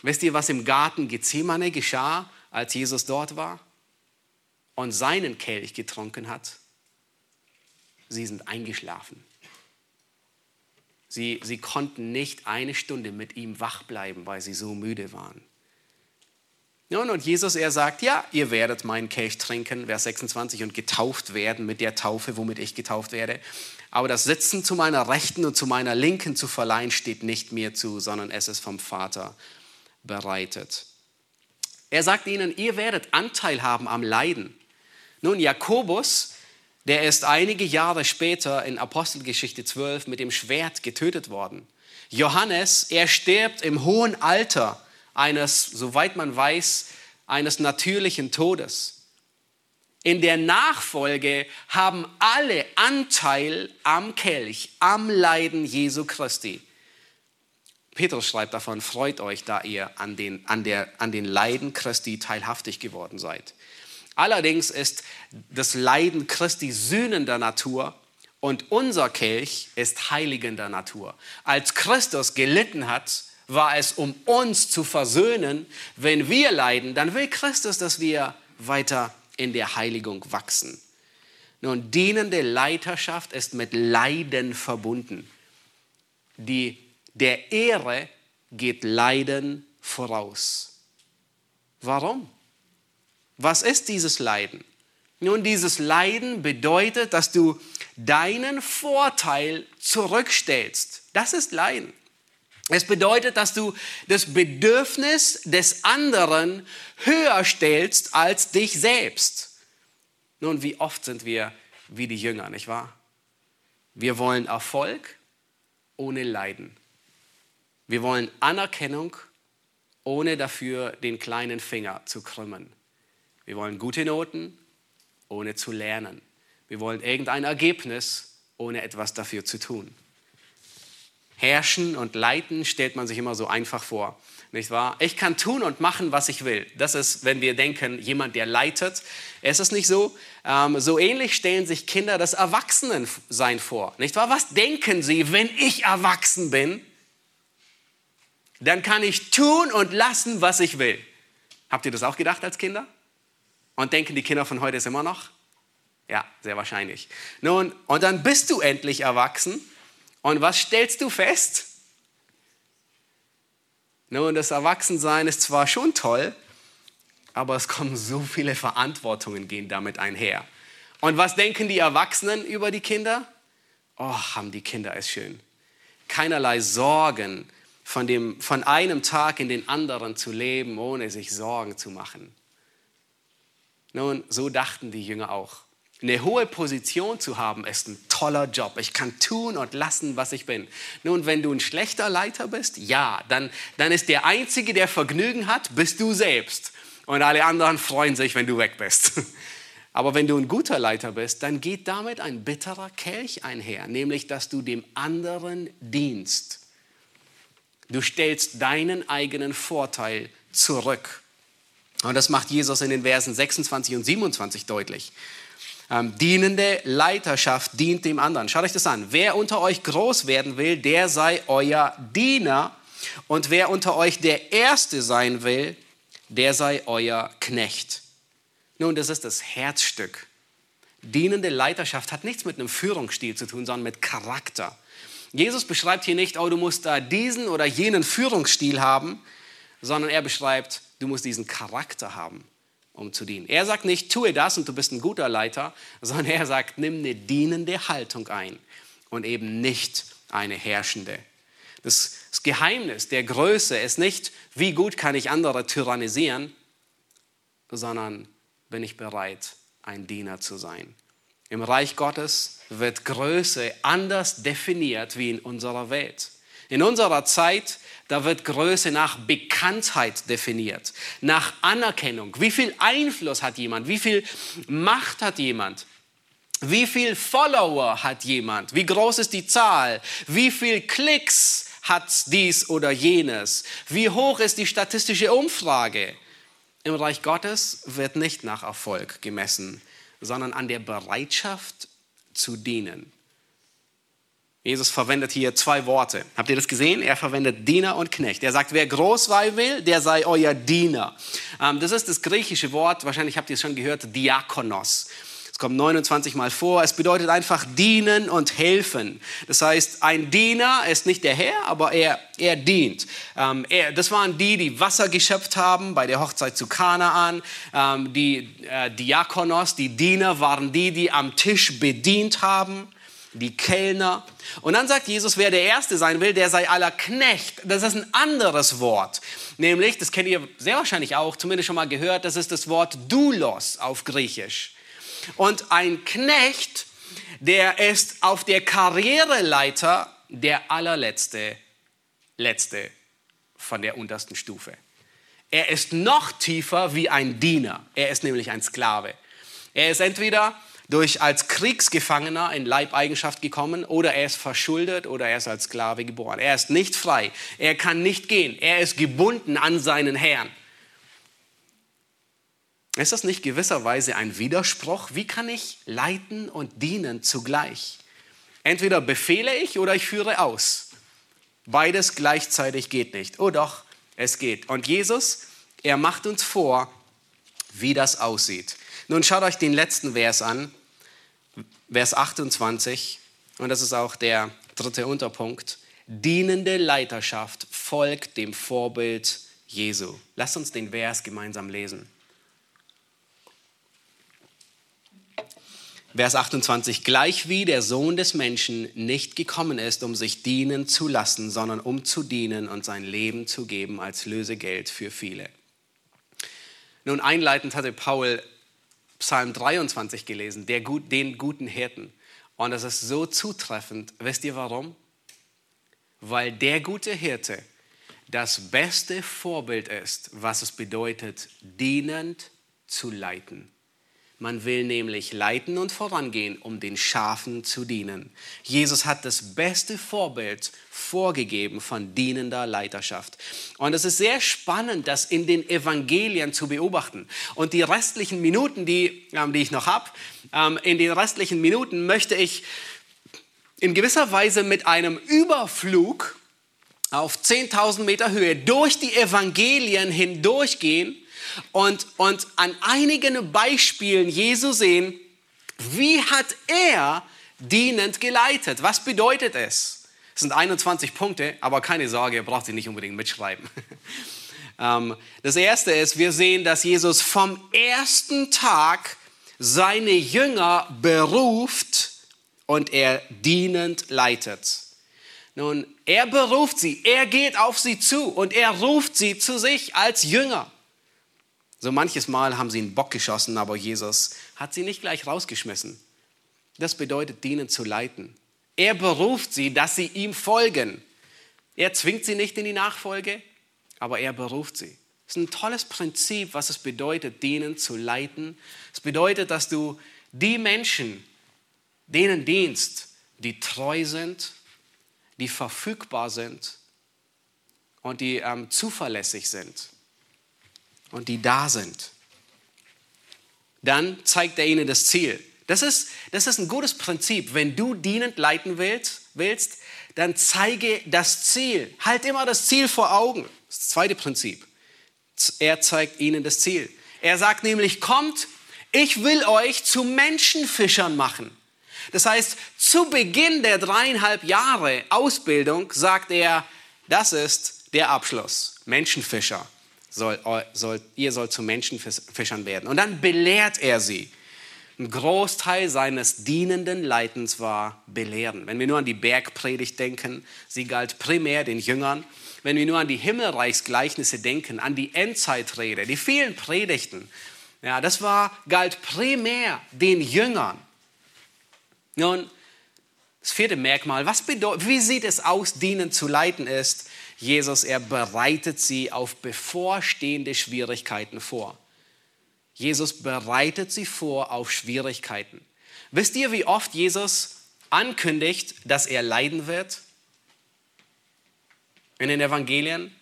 Wisst ihr, was im Garten Gethsemane geschah, als Jesus dort war und seinen Kelch getrunken hat? Sie sind eingeschlafen. Sie, sie konnten nicht eine Stunde mit ihm wach bleiben, weil sie so müde waren. Nun, und Jesus, er sagt, ja, ihr werdet meinen Kelch trinken, Vers 26, und getauft werden mit der Taufe, womit ich getauft werde. Aber das Sitzen zu meiner Rechten und zu meiner Linken zu verleihen, steht nicht mir zu, sondern es ist vom Vater bereitet. Er sagt ihnen, ihr werdet Anteil haben am Leiden. Nun, Jakobus, der ist einige Jahre später in Apostelgeschichte 12 mit dem Schwert getötet worden. Johannes, er stirbt im hohen Alter eines, soweit man weiß, eines natürlichen Todes. In der Nachfolge haben alle Anteil am Kelch, am Leiden Jesu Christi. Petrus schreibt davon, freut euch, da ihr an den, an, der, an den Leiden Christi teilhaftig geworden seid. Allerdings ist das Leiden Christi sühnender Natur und unser Kelch ist heiligender Natur. Als Christus gelitten hat, war es, um uns zu versöhnen. Wenn wir leiden, dann will Christus, dass wir weiter in der Heiligung wachsen. Nun, dienende Leiterschaft ist mit Leiden verbunden. Die, der Ehre geht Leiden voraus. Warum? Was ist dieses Leiden? Nun, dieses Leiden bedeutet, dass du deinen Vorteil zurückstellst. Das ist Leiden. Es bedeutet, dass du das Bedürfnis des anderen höher stellst als dich selbst. Nun, wie oft sind wir wie die Jünger, nicht wahr? Wir wollen Erfolg ohne Leiden. Wir wollen Anerkennung, ohne dafür den kleinen Finger zu krümmen. Wir wollen gute Noten, ohne zu lernen. Wir wollen irgendein Ergebnis, ohne etwas dafür zu tun. Herrschen und leiten stellt man sich immer so einfach vor, nicht wahr? Ich kann tun und machen, was ich will. Das ist, wenn wir denken, jemand, der leitet. Es ist nicht so. Ähm, so ähnlich stellen sich Kinder das Erwachsenensein vor, nicht wahr? Was denken sie, wenn ich erwachsen bin? Dann kann ich tun und lassen, was ich will. Habt ihr das auch gedacht als Kinder? Und denken die Kinder von heute es immer noch? Ja, sehr wahrscheinlich. Nun, und dann bist du endlich erwachsen. Und was stellst du fest? Nun, das Erwachsensein ist zwar schon toll, aber es kommen so viele Verantwortungen, gehen damit einher. Und was denken die Erwachsenen über die Kinder? Oh, haben die Kinder es schön. Keinerlei Sorgen, von, dem, von einem Tag in den anderen zu leben, ohne sich Sorgen zu machen. Nun, so dachten die Jünger auch. Eine hohe Position zu haben, ist ein toller Job. Ich kann tun und lassen, was ich bin. Nun, wenn du ein schlechter Leiter bist, ja, dann, dann ist der Einzige, der Vergnügen hat, bist du selbst. Und alle anderen freuen sich, wenn du weg bist. Aber wenn du ein guter Leiter bist, dann geht damit ein bitterer Kelch einher, nämlich dass du dem anderen dienst. Du stellst deinen eigenen Vorteil zurück. Und das macht Jesus in den Versen 26 und 27 deutlich. Ähm, dienende Leiterschaft dient dem anderen. Schaut euch das an. Wer unter euch groß werden will, der sei euer Diener. Und wer unter euch der Erste sein will, der sei euer Knecht. Nun, das ist das Herzstück. Dienende Leiterschaft hat nichts mit einem Führungsstil zu tun, sondern mit Charakter. Jesus beschreibt hier nicht, oh, du musst da diesen oder jenen Führungsstil haben, sondern er beschreibt, Du musst diesen Charakter haben, um zu dienen. Er sagt nicht, tue das und du bist ein guter Leiter, sondern er sagt, nimm eine dienende Haltung ein und eben nicht eine herrschende. Das, Geheimnis der Größe ist nicht, wie gut kann ich andere tyrannisieren, sondern bin ich bereit, ein Diener zu sein. Im Reich Gottes wird Größe anders definiert wie in unserer Welt. In unserer Zeit da wird Größe nach Bekanntheit definiert, nach Anerkennung. Wie viel Einfluss hat jemand? Wie viel Macht hat jemand? Wie viel Follower hat jemand? Wie groß ist die Zahl? Wie viel Klicks hat dies oder jenes? Wie hoch ist die statistische Umfrage? Im Reich Gottes wird nicht nach Erfolg gemessen, sondern an der Bereitschaft zu dienen. Jesus verwendet hier zwei Worte. Habt ihr das gesehen? Er verwendet Diener und Knecht. Er sagt, wer groß sein will, der sei euer Diener. Ähm, das ist das griechische Wort, wahrscheinlich habt ihr es schon gehört, Diakonos. Es kommt 29 Mal vor. Es bedeutet einfach dienen und helfen. Das heißt, ein Diener ist nicht der Herr, aber er, er dient. Ähm, er, das waren die, die Wasser geschöpft haben bei der Hochzeit zu Kanaan. Ähm, die äh, Diakonos, die Diener, waren die, die am Tisch bedient haben die Kellner. Und dann sagt Jesus, wer der Erste sein will, der sei aller Knecht. Das ist ein anderes Wort. Nämlich, das kennt ihr sehr wahrscheinlich auch, zumindest schon mal gehört, das ist das Wort Doulos auf Griechisch. Und ein Knecht, der ist auf der Karriereleiter der allerletzte, letzte von der untersten Stufe. Er ist noch tiefer wie ein Diener. Er ist nämlich ein Sklave. Er ist entweder durch als Kriegsgefangener in Leibeigenschaft gekommen oder er ist verschuldet oder er ist als Sklave geboren. Er ist nicht frei. Er kann nicht gehen. Er ist gebunden an seinen Herrn. Ist das nicht gewisserweise ein Widerspruch? Wie kann ich leiten und dienen zugleich? Entweder befehle ich oder ich führe aus. Beides gleichzeitig geht nicht. Oh doch, es geht. Und Jesus, er macht uns vor, wie das aussieht. Nun schaut euch den letzten Vers an. Vers 28, und das ist auch der dritte Unterpunkt, dienende Leiterschaft folgt dem Vorbild Jesu. Lasst uns den Vers gemeinsam lesen. Vers 28, gleich wie der Sohn des Menschen nicht gekommen ist, um sich dienen zu lassen, sondern um zu dienen und sein Leben zu geben als Lösegeld für viele. Nun, einleitend hatte Paul Psalm 23 gelesen, der, den guten Hirten. Und das ist so zutreffend. Wisst ihr warum? Weil der gute Hirte das beste Vorbild ist, was es bedeutet, dienend zu leiten. Man will nämlich leiten und vorangehen, um den Schafen zu dienen. Jesus hat das beste Vorbild vorgegeben von dienender Leiterschaft. Und es ist sehr spannend, das in den Evangelien zu beobachten. Und die restlichen Minuten, die, ähm, die ich noch habe, ähm, in den restlichen Minuten möchte ich in gewisser Weise mit einem Überflug auf 10.000 Meter Höhe durch die Evangelien hindurchgehen und, und an einigen Beispielen Jesu sehen, wie hat er dienend geleitet? Was bedeutet es? Es sind 21 Punkte, aber keine Sorge, ihr braucht sie nicht unbedingt mitschreiben. Ähm, das erste ist, wir sehen, dass Jesus vom ersten Tag seine Jünger beruft und er dienend leitet. Nun, er beruft sie, er geht auf sie zu und er ruft sie zu sich als Jünger. So manches Mal haben sie einen Bock geschossen, aber Jesus hat sie nicht gleich rausgeschmissen. Das bedeutet, dienen zu leiten. Er beruft sie, dass sie ihm folgen. Er zwingt sie nicht in die Nachfolge, aber er beruft sie. Das ist ein tolles Prinzip, was es bedeutet, dienen zu leiten. Es bedeutet, dass du die Menschen, denen dienst, die treu sind, die verfügbar sind und die ähm, zuverlässig sind und die da sind. Dann zeigt er ihnen das Ziel. Das ist, das ist ein gutes Prinzip. Wenn du dienend leiten willst, willst, dann zeige das Ziel. Halt immer das Ziel vor Augen. Das zweite Prinzip. Er zeigt ihnen das Ziel. Er sagt nämlich, kommt, ich will euch zu Menschenfischern machen. Das heißt, zu Beginn der dreieinhalb Jahre Ausbildung sagt er, das ist der Abschluss. Menschenfischer soll, soll, ihr sollt zu Menschenfischern werden. Und dann belehrt er sie. Ein Großteil seines dienenden Leitens war Belehren. Wenn wir nur an die Bergpredigt denken, sie galt primär den Jüngern. Wenn wir nur an die Himmelreichsgleichnisse denken, an die Endzeitrede, die vielen Predigten, ja, das war, galt primär den Jüngern. Nun, das vierte Merkmal, was bedeutet, wie sieht es aus, dienen zu leiten ist, Jesus, er bereitet sie auf bevorstehende Schwierigkeiten vor. Jesus bereitet sie vor auf Schwierigkeiten. Wisst ihr, wie oft Jesus ankündigt, dass er leiden wird? In den Evangelien?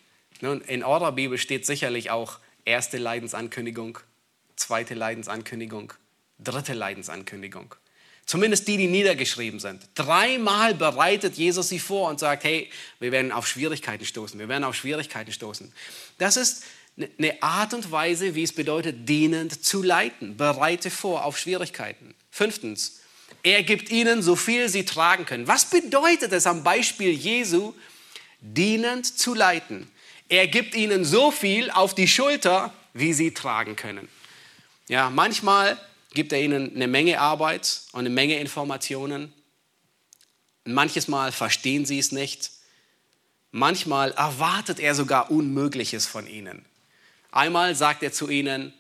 Nun, in eurer Bibel steht sicherlich auch erste Leidensankündigung, zweite Leidensankündigung, dritte Leidensankündigung. Zumindest die, die niedergeschrieben sind. Dreimal bereitet Jesus sie vor und sagt, hey, wir werden auf Schwierigkeiten stoßen, wir werden auf Schwierigkeiten stoßen. Das ist eine Art und Weise, wie es bedeutet, dienend zu leiten. Bereite vor auf Schwierigkeiten. Fünftens, er gibt ihnen so viel sie tragen können. Was bedeutet es am Beispiel Jesu, dienend zu leiten? Er gibt ihnen so viel auf die Schulter, wie sie tragen können. Ja, manchmal gibt er ihnen eine Menge Arbeit und eine Menge Informationen. Manches Mal verstehen sie es nicht. Manchmal erwartet er sogar Unmögliches von ihnen. Einmal sagt er zu ihnen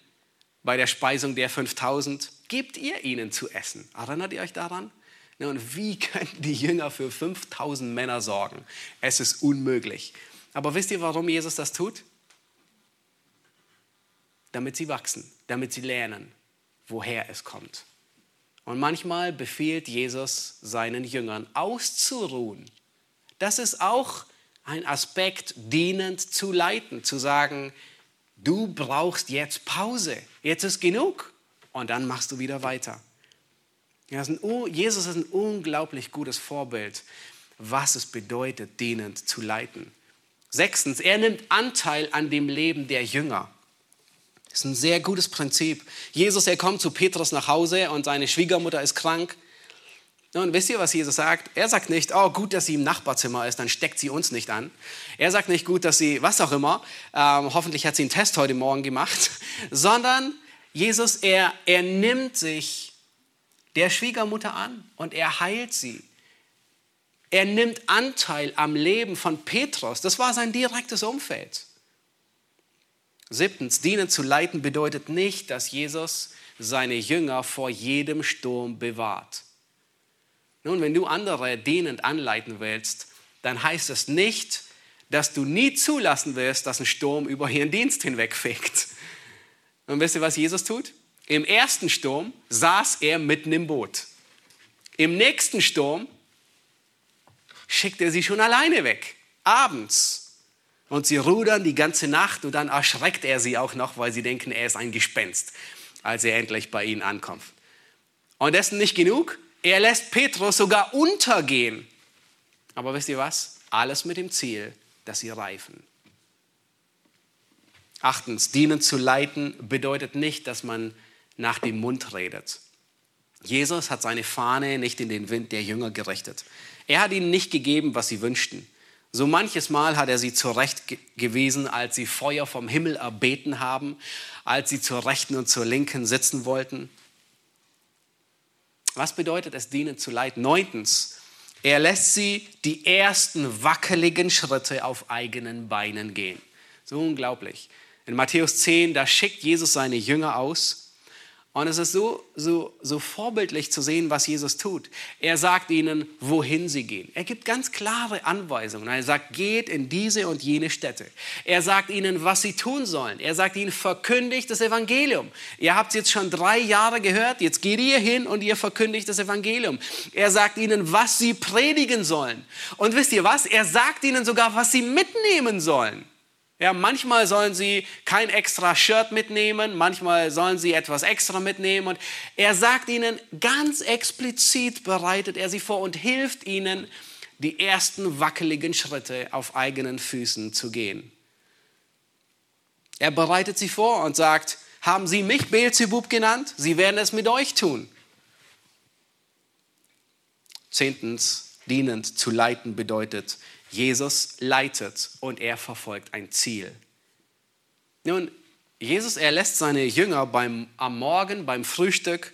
bei der Speisung der 5000, gebt ihr ihnen zu essen. Erinnert ihr euch daran? Und wie könnten die Jünger für 5000 Männer sorgen? Es ist unmöglich. Aber wisst ihr, warum Jesus das tut? Damit sie wachsen, damit sie lernen, woher es kommt. Und manchmal befiehlt Jesus seinen Jüngern auszuruhen. Das ist auch ein Aspekt, dienend zu leiten, zu sagen, du brauchst jetzt Pause, jetzt ist genug und dann machst du wieder weiter. Jesus ist ein unglaublich gutes Vorbild, was es bedeutet, dienend zu leiten. Sechstens, er nimmt Anteil an dem Leben der Jünger. Das ist ein sehr gutes Prinzip. Jesus, er kommt zu Petrus nach Hause und seine Schwiegermutter ist krank. Und wisst ihr, was Jesus sagt? Er sagt nicht, oh, gut, dass sie im Nachbarzimmer ist, dann steckt sie uns nicht an. Er sagt nicht, gut, dass sie, was auch immer, ähm, hoffentlich hat sie einen Test heute Morgen gemacht, sondern Jesus, er, er nimmt sich der Schwiegermutter an und er heilt sie. Er nimmt Anteil am Leben von Petrus. Das war sein direktes Umfeld. Siebtens, dienen zu leiten bedeutet nicht, dass Jesus seine Jünger vor jedem Sturm bewahrt. Nun, wenn du andere dienend anleiten willst, dann heißt es nicht, dass du nie zulassen wirst, dass ein Sturm über ihren Dienst hinwegfegt. Und wisst ihr, was Jesus tut? Im ersten Sturm saß er mitten im Boot. Im nächsten Sturm schickt er sie schon alleine weg, abends. Und sie rudern die ganze Nacht und dann erschreckt er sie auch noch, weil sie denken, er ist ein Gespenst, als er endlich bei ihnen ankommt. Und dessen nicht genug, er lässt Petrus sogar untergehen. Aber wisst ihr was? Alles mit dem Ziel, dass sie reifen. Achtens, dienen zu leiten bedeutet nicht, dass man nach dem Mund redet. Jesus hat seine Fahne nicht in den Wind der Jünger gerichtet. Er hat ihnen nicht gegeben, was sie wünschten. So manches Mal hat er sie zurechtgewiesen, als sie Feuer vom Himmel erbeten haben, als sie zur Rechten und zur Linken sitzen wollten. Was bedeutet es, dienen zu leiten? Neuntens, er lässt sie die ersten wackeligen Schritte auf eigenen Beinen gehen. So unglaublich. In Matthäus 10, da schickt Jesus seine Jünger aus und es ist so, so, so vorbildlich zu sehen, was Jesus tut. Er sagt ihnen, wohin sie gehen. Er gibt ganz klare Anweisungen. Er sagt, geht in diese und jene Städte. Er sagt ihnen, was sie tun sollen. Er sagt ihnen, verkündigt das Evangelium. Ihr habt es jetzt schon drei Jahre gehört, jetzt geht ihr hin und ihr verkündigt das Evangelium. Er sagt ihnen, was sie predigen sollen. Und wisst ihr was? Er sagt ihnen sogar, was sie mitnehmen sollen. Ja, manchmal sollen sie kein extra Shirt mitnehmen, manchmal sollen sie etwas extra mitnehmen. Und er sagt ihnen ganz explizit, bereitet er sie vor und hilft ihnen, die ersten wackeligen Schritte auf eigenen Füßen zu gehen. Er bereitet sie vor und sagt, haben Sie mich Beelzebub genannt? Sie werden es mit euch tun. Zehntens, dienend zu leiten bedeutet, Jesus leitet und er verfolgt ein Ziel. Nun, Jesus, er lässt seine Jünger beim, am Morgen, beim Frühstück,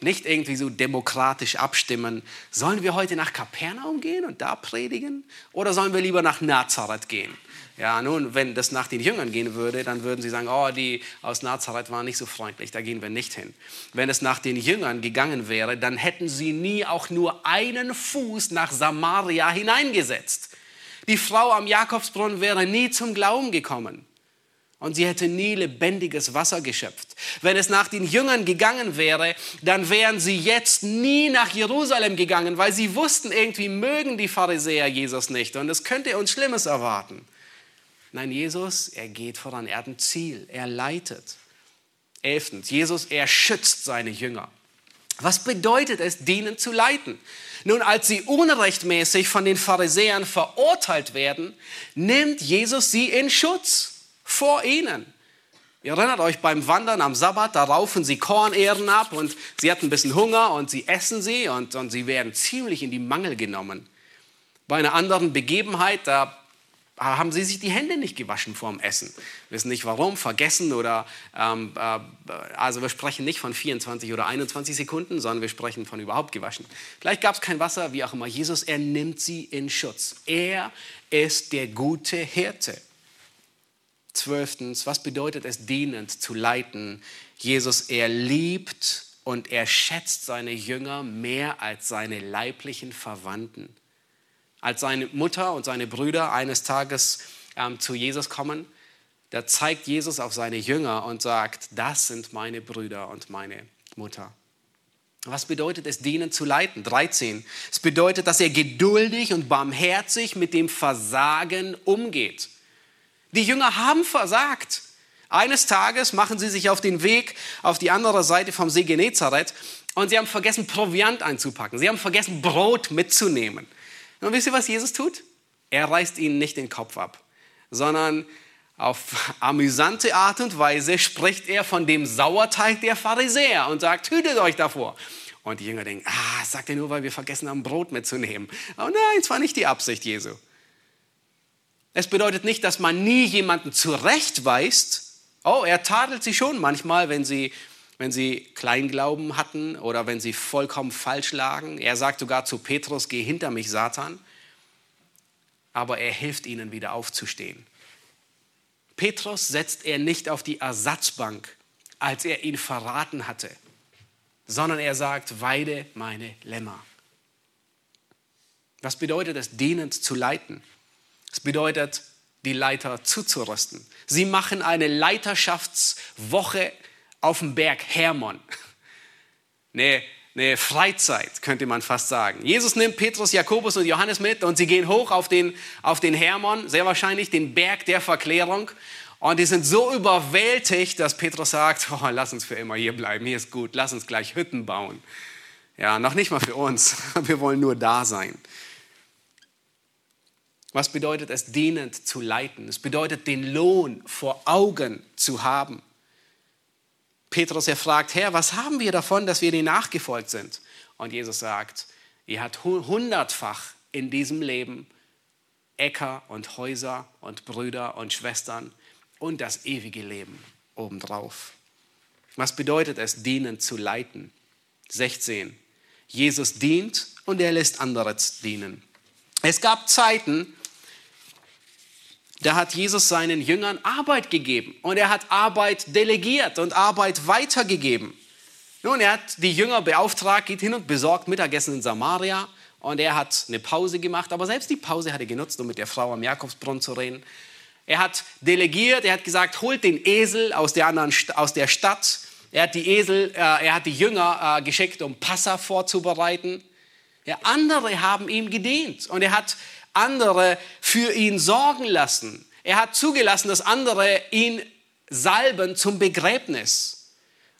nicht irgendwie so demokratisch abstimmen, sollen wir heute nach Kapernaum gehen und da predigen oder sollen wir lieber nach Nazareth gehen? Ja, nun, wenn das nach den Jüngern gehen würde, dann würden sie sagen, oh, die aus Nazareth waren nicht so freundlich, da gehen wir nicht hin. Wenn es nach den Jüngern gegangen wäre, dann hätten sie nie auch nur einen Fuß nach Samaria hineingesetzt. Die Frau am Jakobsbrunnen wäre nie zum Glauben gekommen. Und sie hätte nie lebendiges Wasser geschöpft. Wenn es nach den Jüngern gegangen wäre, dann wären sie jetzt nie nach Jerusalem gegangen, weil sie wussten, irgendwie mögen die Pharisäer Jesus nicht und es könnte uns Schlimmes erwarten. Nein, Jesus, er geht voran, er hat ein Ziel, er leitet. Elftens, Jesus, er schützt seine Jünger. Was bedeutet es, dienen zu leiten? Nun, als sie unrechtmäßig von den Pharisäern verurteilt werden, nimmt Jesus sie in Schutz vor ihnen. Ihr erinnert euch beim Wandern am Sabbat, da raufen sie Kornehren ab und sie hatten ein bisschen Hunger und sie essen sie und, und sie werden ziemlich in die Mangel genommen. Bei einer anderen Begebenheit, da haben sie sich die Hände nicht gewaschen vorm Essen. Wissen nicht warum, vergessen oder, ähm, äh, also wir sprechen nicht von 24 oder 21 Sekunden, sondern wir sprechen von überhaupt gewaschen. Vielleicht gab es kein Wasser, wie auch immer. Jesus, er nimmt sie in Schutz. Er ist der gute Hirte. Zwölftens, was bedeutet es, dienend zu leiten? Jesus, er liebt und er schätzt seine Jünger mehr als seine leiblichen Verwandten. Als seine Mutter und seine Brüder eines Tages ähm, zu Jesus kommen, da zeigt Jesus auf seine Jünger und sagt, das sind meine Brüder und meine Mutter. Was bedeutet es, dienen zu leiten? 13. Es bedeutet, dass er geduldig und barmherzig mit dem Versagen umgeht. Die Jünger haben versagt. Eines Tages machen sie sich auf den Weg auf die andere Seite vom See Genezareth und sie haben vergessen, Proviant einzupacken. Sie haben vergessen, Brot mitzunehmen. Und wisst ihr, was Jesus tut? Er reißt ihnen nicht den Kopf ab, sondern auf amüsante Art und Weise spricht er von dem Sauerteig der Pharisäer und sagt, hütet euch davor. Und die Jünger denken, ah, sagt er nur, weil wir vergessen haben, Brot mitzunehmen. Aber nein, es war nicht die Absicht Jesu. Es bedeutet nicht, dass man nie jemanden zurechtweist. Oh, er tadelt sie schon manchmal, wenn sie, wenn sie Kleinglauben hatten oder wenn sie vollkommen falsch lagen. Er sagt sogar zu Petrus, geh hinter mich, Satan. Aber er hilft ihnen wieder aufzustehen. Petrus setzt er nicht auf die Ersatzbank, als er ihn verraten hatte, sondern er sagt, weide meine Lämmer. Was bedeutet es, dienend zu leiten? Das bedeutet, die Leiter zuzurüsten. Sie machen eine Leiterschaftswoche auf dem Berg Hermon. Eine, eine Freizeit, könnte man fast sagen. Jesus nimmt Petrus, Jakobus und Johannes mit und sie gehen hoch auf den, auf den Hermon, sehr wahrscheinlich den Berg der Verklärung. Und die sind so überwältigt, dass Petrus sagt, oh, lass uns für immer hier bleiben, hier ist gut, lass uns gleich Hütten bauen. Ja, noch nicht mal für uns, wir wollen nur da sein. Was bedeutet es, dienend zu leiten? Es bedeutet, den Lohn vor Augen zu haben. Petrus, er fragt, Herr, was haben wir davon, dass wir dir nachgefolgt sind? Und Jesus sagt, ihr habt hundertfach in diesem Leben Äcker und Häuser und Brüder und Schwestern und das ewige Leben obendrauf. Was bedeutet es, dienend zu leiten? 16. Jesus dient und er lässt andere dienen. Es gab Zeiten, da hat Jesus seinen Jüngern Arbeit gegeben und er hat Arbeit delegiert und Arbeit weitergegeben. Nun, er hat die Jünger beauftragt, geht hin und besorgt Mittagessen in Samaria und er hat eine Pause gemacht, aber selbst die Pause hat er genutzt, um mit der Frau am Jakobsbrunnen zu reden. Er hat delegiert, er hat gesagt, holt den Esel aus der, anderen, aus der Stadt. Er hat die Esel, äh, er hat die Jünger äh, geschickt, um Passa vorzubereiten. Ja, andere haben ihm gedient und er hat andere für ihn sorgen lassen. Er hat zugelassen, dass andere ihn salben zum Begräbnis.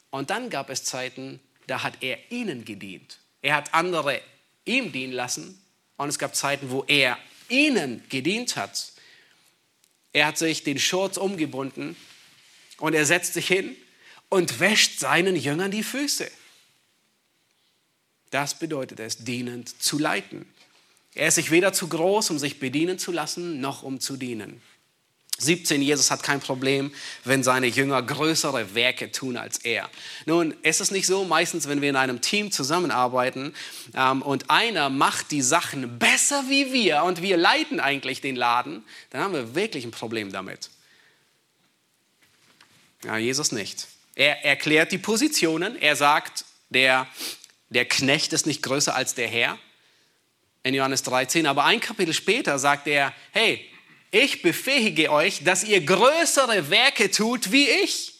Und dann gab es Zeiten, da hat er ihnen gedient. Er hat andere ihm dienen lassen. Und es gab Zeiten, wo er ihnen gedient hat. Er hat sich den Schurz umgebunden und er setzt sich hin und wäscht seinen Jüngern die Füße. Das bedeutet es, dienend zu leiten. Er ist sich weder zu groß, um sich bedienen zu lassen, noch um zu dienen. 17, Jesus hat kein Problem, wenn seine Jünger größere Werke tun als er. Nun, ist es nicht so, meistens, wenn wir in einem Team zusammenarbeiten ähm, und einer macht die Sachen besser wie wir und wir leiten eigentlich den Laden, dann haben wir wirklich ein Problem damit. Ja, Jesus nicht. Er erklärt die Positionen. Er sagt, der, der Knecht ist nicht größer als der Herr in Johannes 13. Aber ein Kapitel später sagt er, hey, ich befähige euch, dass ihr größere Werke tut wie ich,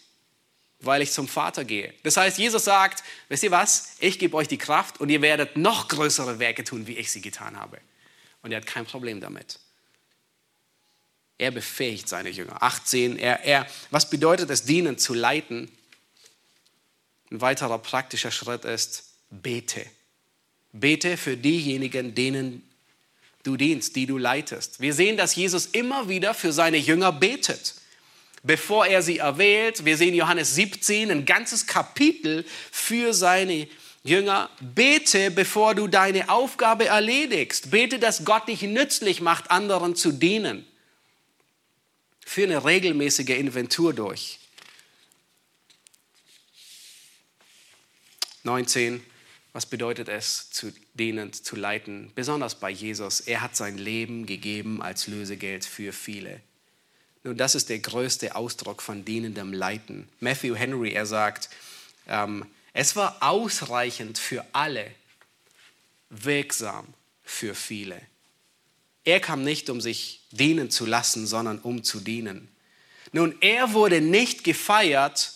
weil ich zum Vater gehe. Das heißt, Jesus sagt, wisst ihr was, ich gebe euch die Kraft und ihr werdet noch größere Werke tun, wie ich sie getan habe. Und er hat kein Problem damit. Er befähigt seine Jünger. 18, er, er, was bedeutet es, dienen zu leiten? Ein weiterer praktischer Schritt ist, bete. Bete für diejenigen, denen du dienst, die du leitest. Wir sehen, dass Jesus immer wieder für seine Jünger betet, bevor er sie erwählt. Wir sehen Johannes 17, ein ganzes Kapitel für seine Jünger. Bete, bevor du deine Aufgabe erledigst. Bete, dass Gott dich nützlich macht, anderen zu dienen. Für eine regelmäßige Inventur durch. 19. Was bedeutet es, zu dienen, zu leiten? Besonders bei Jesus. Er hat sein Leben gegeben als Lösegeld für viele. Nun, das ist der größte Ausdruck von dienendem Leiten. Matthew Henry, er sagt, ähm, es war ausreichend für alle, wirksam für viele. Er kam nicht, um sich dienen zu lassen, sondern um zu dienen. Nun, er wurde nicht gefeiert,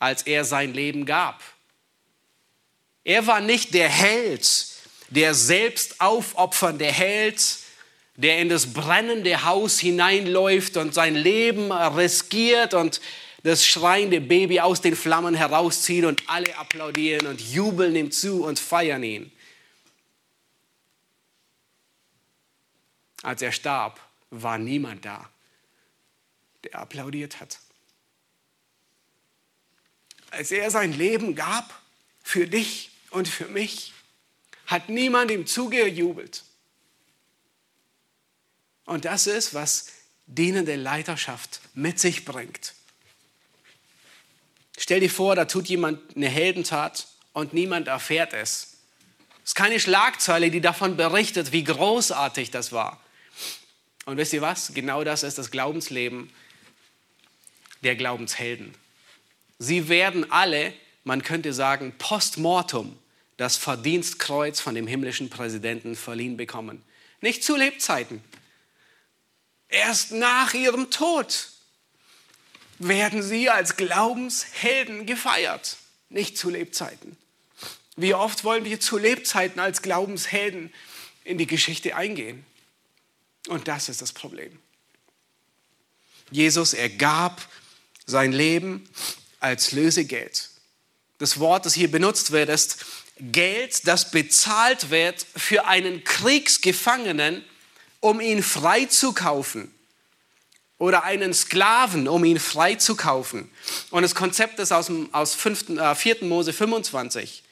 als er sein Leben gab. Er war nicht der Held, der selbst aufopfernde Held, der in das brennende Haus hineinläuft und sein Leben riskiert und das schreiende Baby aus den Flammen herauszieht und alle applaudieren und jubeln ihm zu und feiern ihn. Als er starb, war niemand da, der applaudiert hat. Als er sein Leben gab für dich und für mich hat niemand ihm zugejubelt. Und das ist, was dienende Leiterschaft mit sich bringt. Stell dir vor, da tut jemand eine Heldentat und niemand erfährt es. Es ist keine Schlagzeile, die davon berichtet, wie großartig das war. Und wisst ihr was? Genau das ist das Glaubensleben der Glaubenshelden. Sie werden alle man könnte sagen, post mortem das Verdienstkreuz von dem himmlischen Präsidenten verliehen bekommen. Nicht zu Lebzeiten. Erst nach ihrem Tod werden sie als Glaubenshelden gefeiert. Nicht zu Lebzeiten. Wie oft wollen wir zu Lebzeiten als Glaubenshelden in die Geschichte eingehen? Und das ist das Problem. Jesus, er gab sein Leben als Lösegeld das Wort, das hier benutzt wird, ist Geld, das bezahlt wird für einen Kriegsgefangenen, um ihn freizukaufen. Oder einen Sklaven, um ihn freizukaufen. Und das Konzept ist aus, dem, aus 5, äh, 4. Mose 25.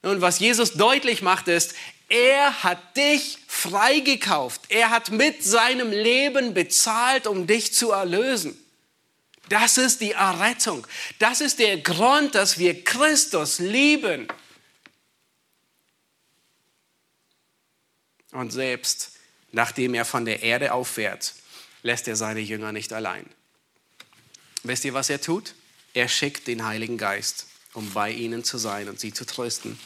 Und was Jesus deutlich macht, ist, er hat dich freigekauft. Er hat mit seinem Leben bezahlt, um dich zu erlösen. Das ist die Errettung. Das ist der Grund, dass wir Christus lieben. Und selbst nachdem er von der Erde auffährt, lässt er seine Jünger nicht allein. Wisst ihr, was er tut? Er schickt den Heiligen Geist, um bei ihnen zu sein und sie zu trösten.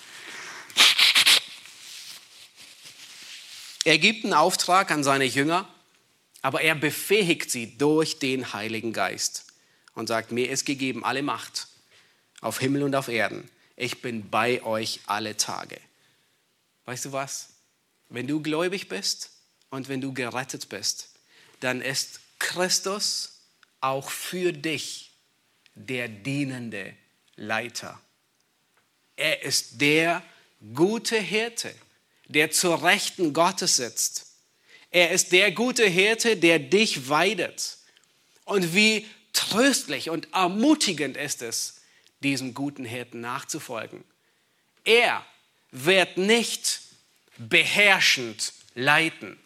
Er gibt einen Auftrag an seine Jünger, aber er befähigt sie durch den Heiligen Geist und sagt, mir ist gegeben alle Macht auf Himmel und auf Erden. Ich bin bei euch alle Tage. Weißt du was? Wenn du gläubig bist und wenn du gerettet bist, dann ist Christus auch für dich der dienende Leiter. Er ist der gute Hirte, der zur Rechten Gottes sitzt. Er ist der gute Hirte, der dich weidet. Und wie tröstlich und ermutigend ist es, diesem guten Hirten nachzufolgen. Er wird nicht beherrschend leiten,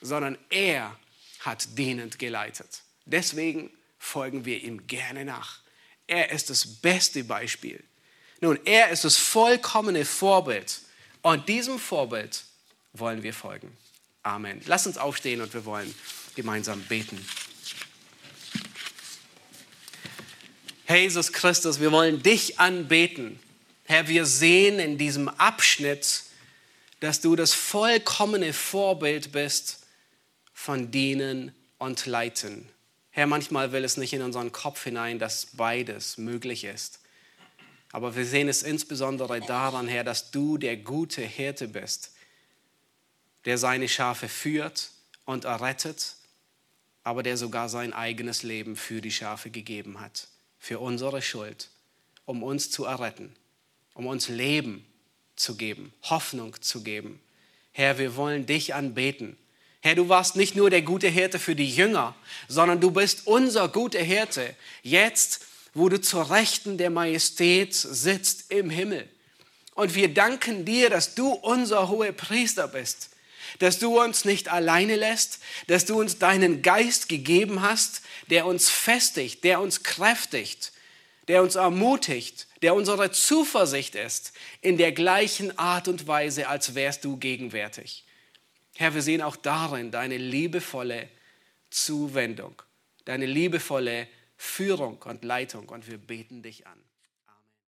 sondern er hat dienend geleitet. Deswegen folgen wir ihm gerne nach. Er ist das beste Beispiel. Nun, er ist das vollkommene Vorbild und diesem Vorbild wollen wir folgen. Amen. Lass uns aufstehen und wir wollen gemeinsam beten. Jesus Christus, wir wollen dich anbeten. Herr, wir sehen in diesem Abschnitt, dass du das vollkommene Vorbild bist von Dienen und Leiten. Herr, manchmal will es nicht in unseren Kopf hinein, dass beides möglich ist. Aber wir sehen es insbesondere daran, Herr, dass du der gute Hirte bist, der seine Schafe führt und errettet, aber der sogar sein eigenes Leben für die Schafe gegeben hat für unsere Schuld, um uns zu erretten. um uns Leben zu geben, Hoffnung zu geben. Herr, wir wollen dich anbeten. Herr, du warst nicht nur der gute Hirte für die Jünger, sondern du bist unser guter Hirte. Jetzt, wo du zur Rechten der Majestät sitzt im Himmel. Und wir danken dir, dass du unser hoher Priester bist, dass du uns nicht alleine lässt, dass du uns deinen Geist gegeben hast, der uns festigt, der uns kräftigt, der uns ermutigt, der unsere Zuversicht ist, in der gleichen Art und Weise, als wärst du gegenwärtig. Herr, wir sehen auch darin deine liebevolle Zuwendung, deine liebevolle Führung und Leitung und wir beten dich an.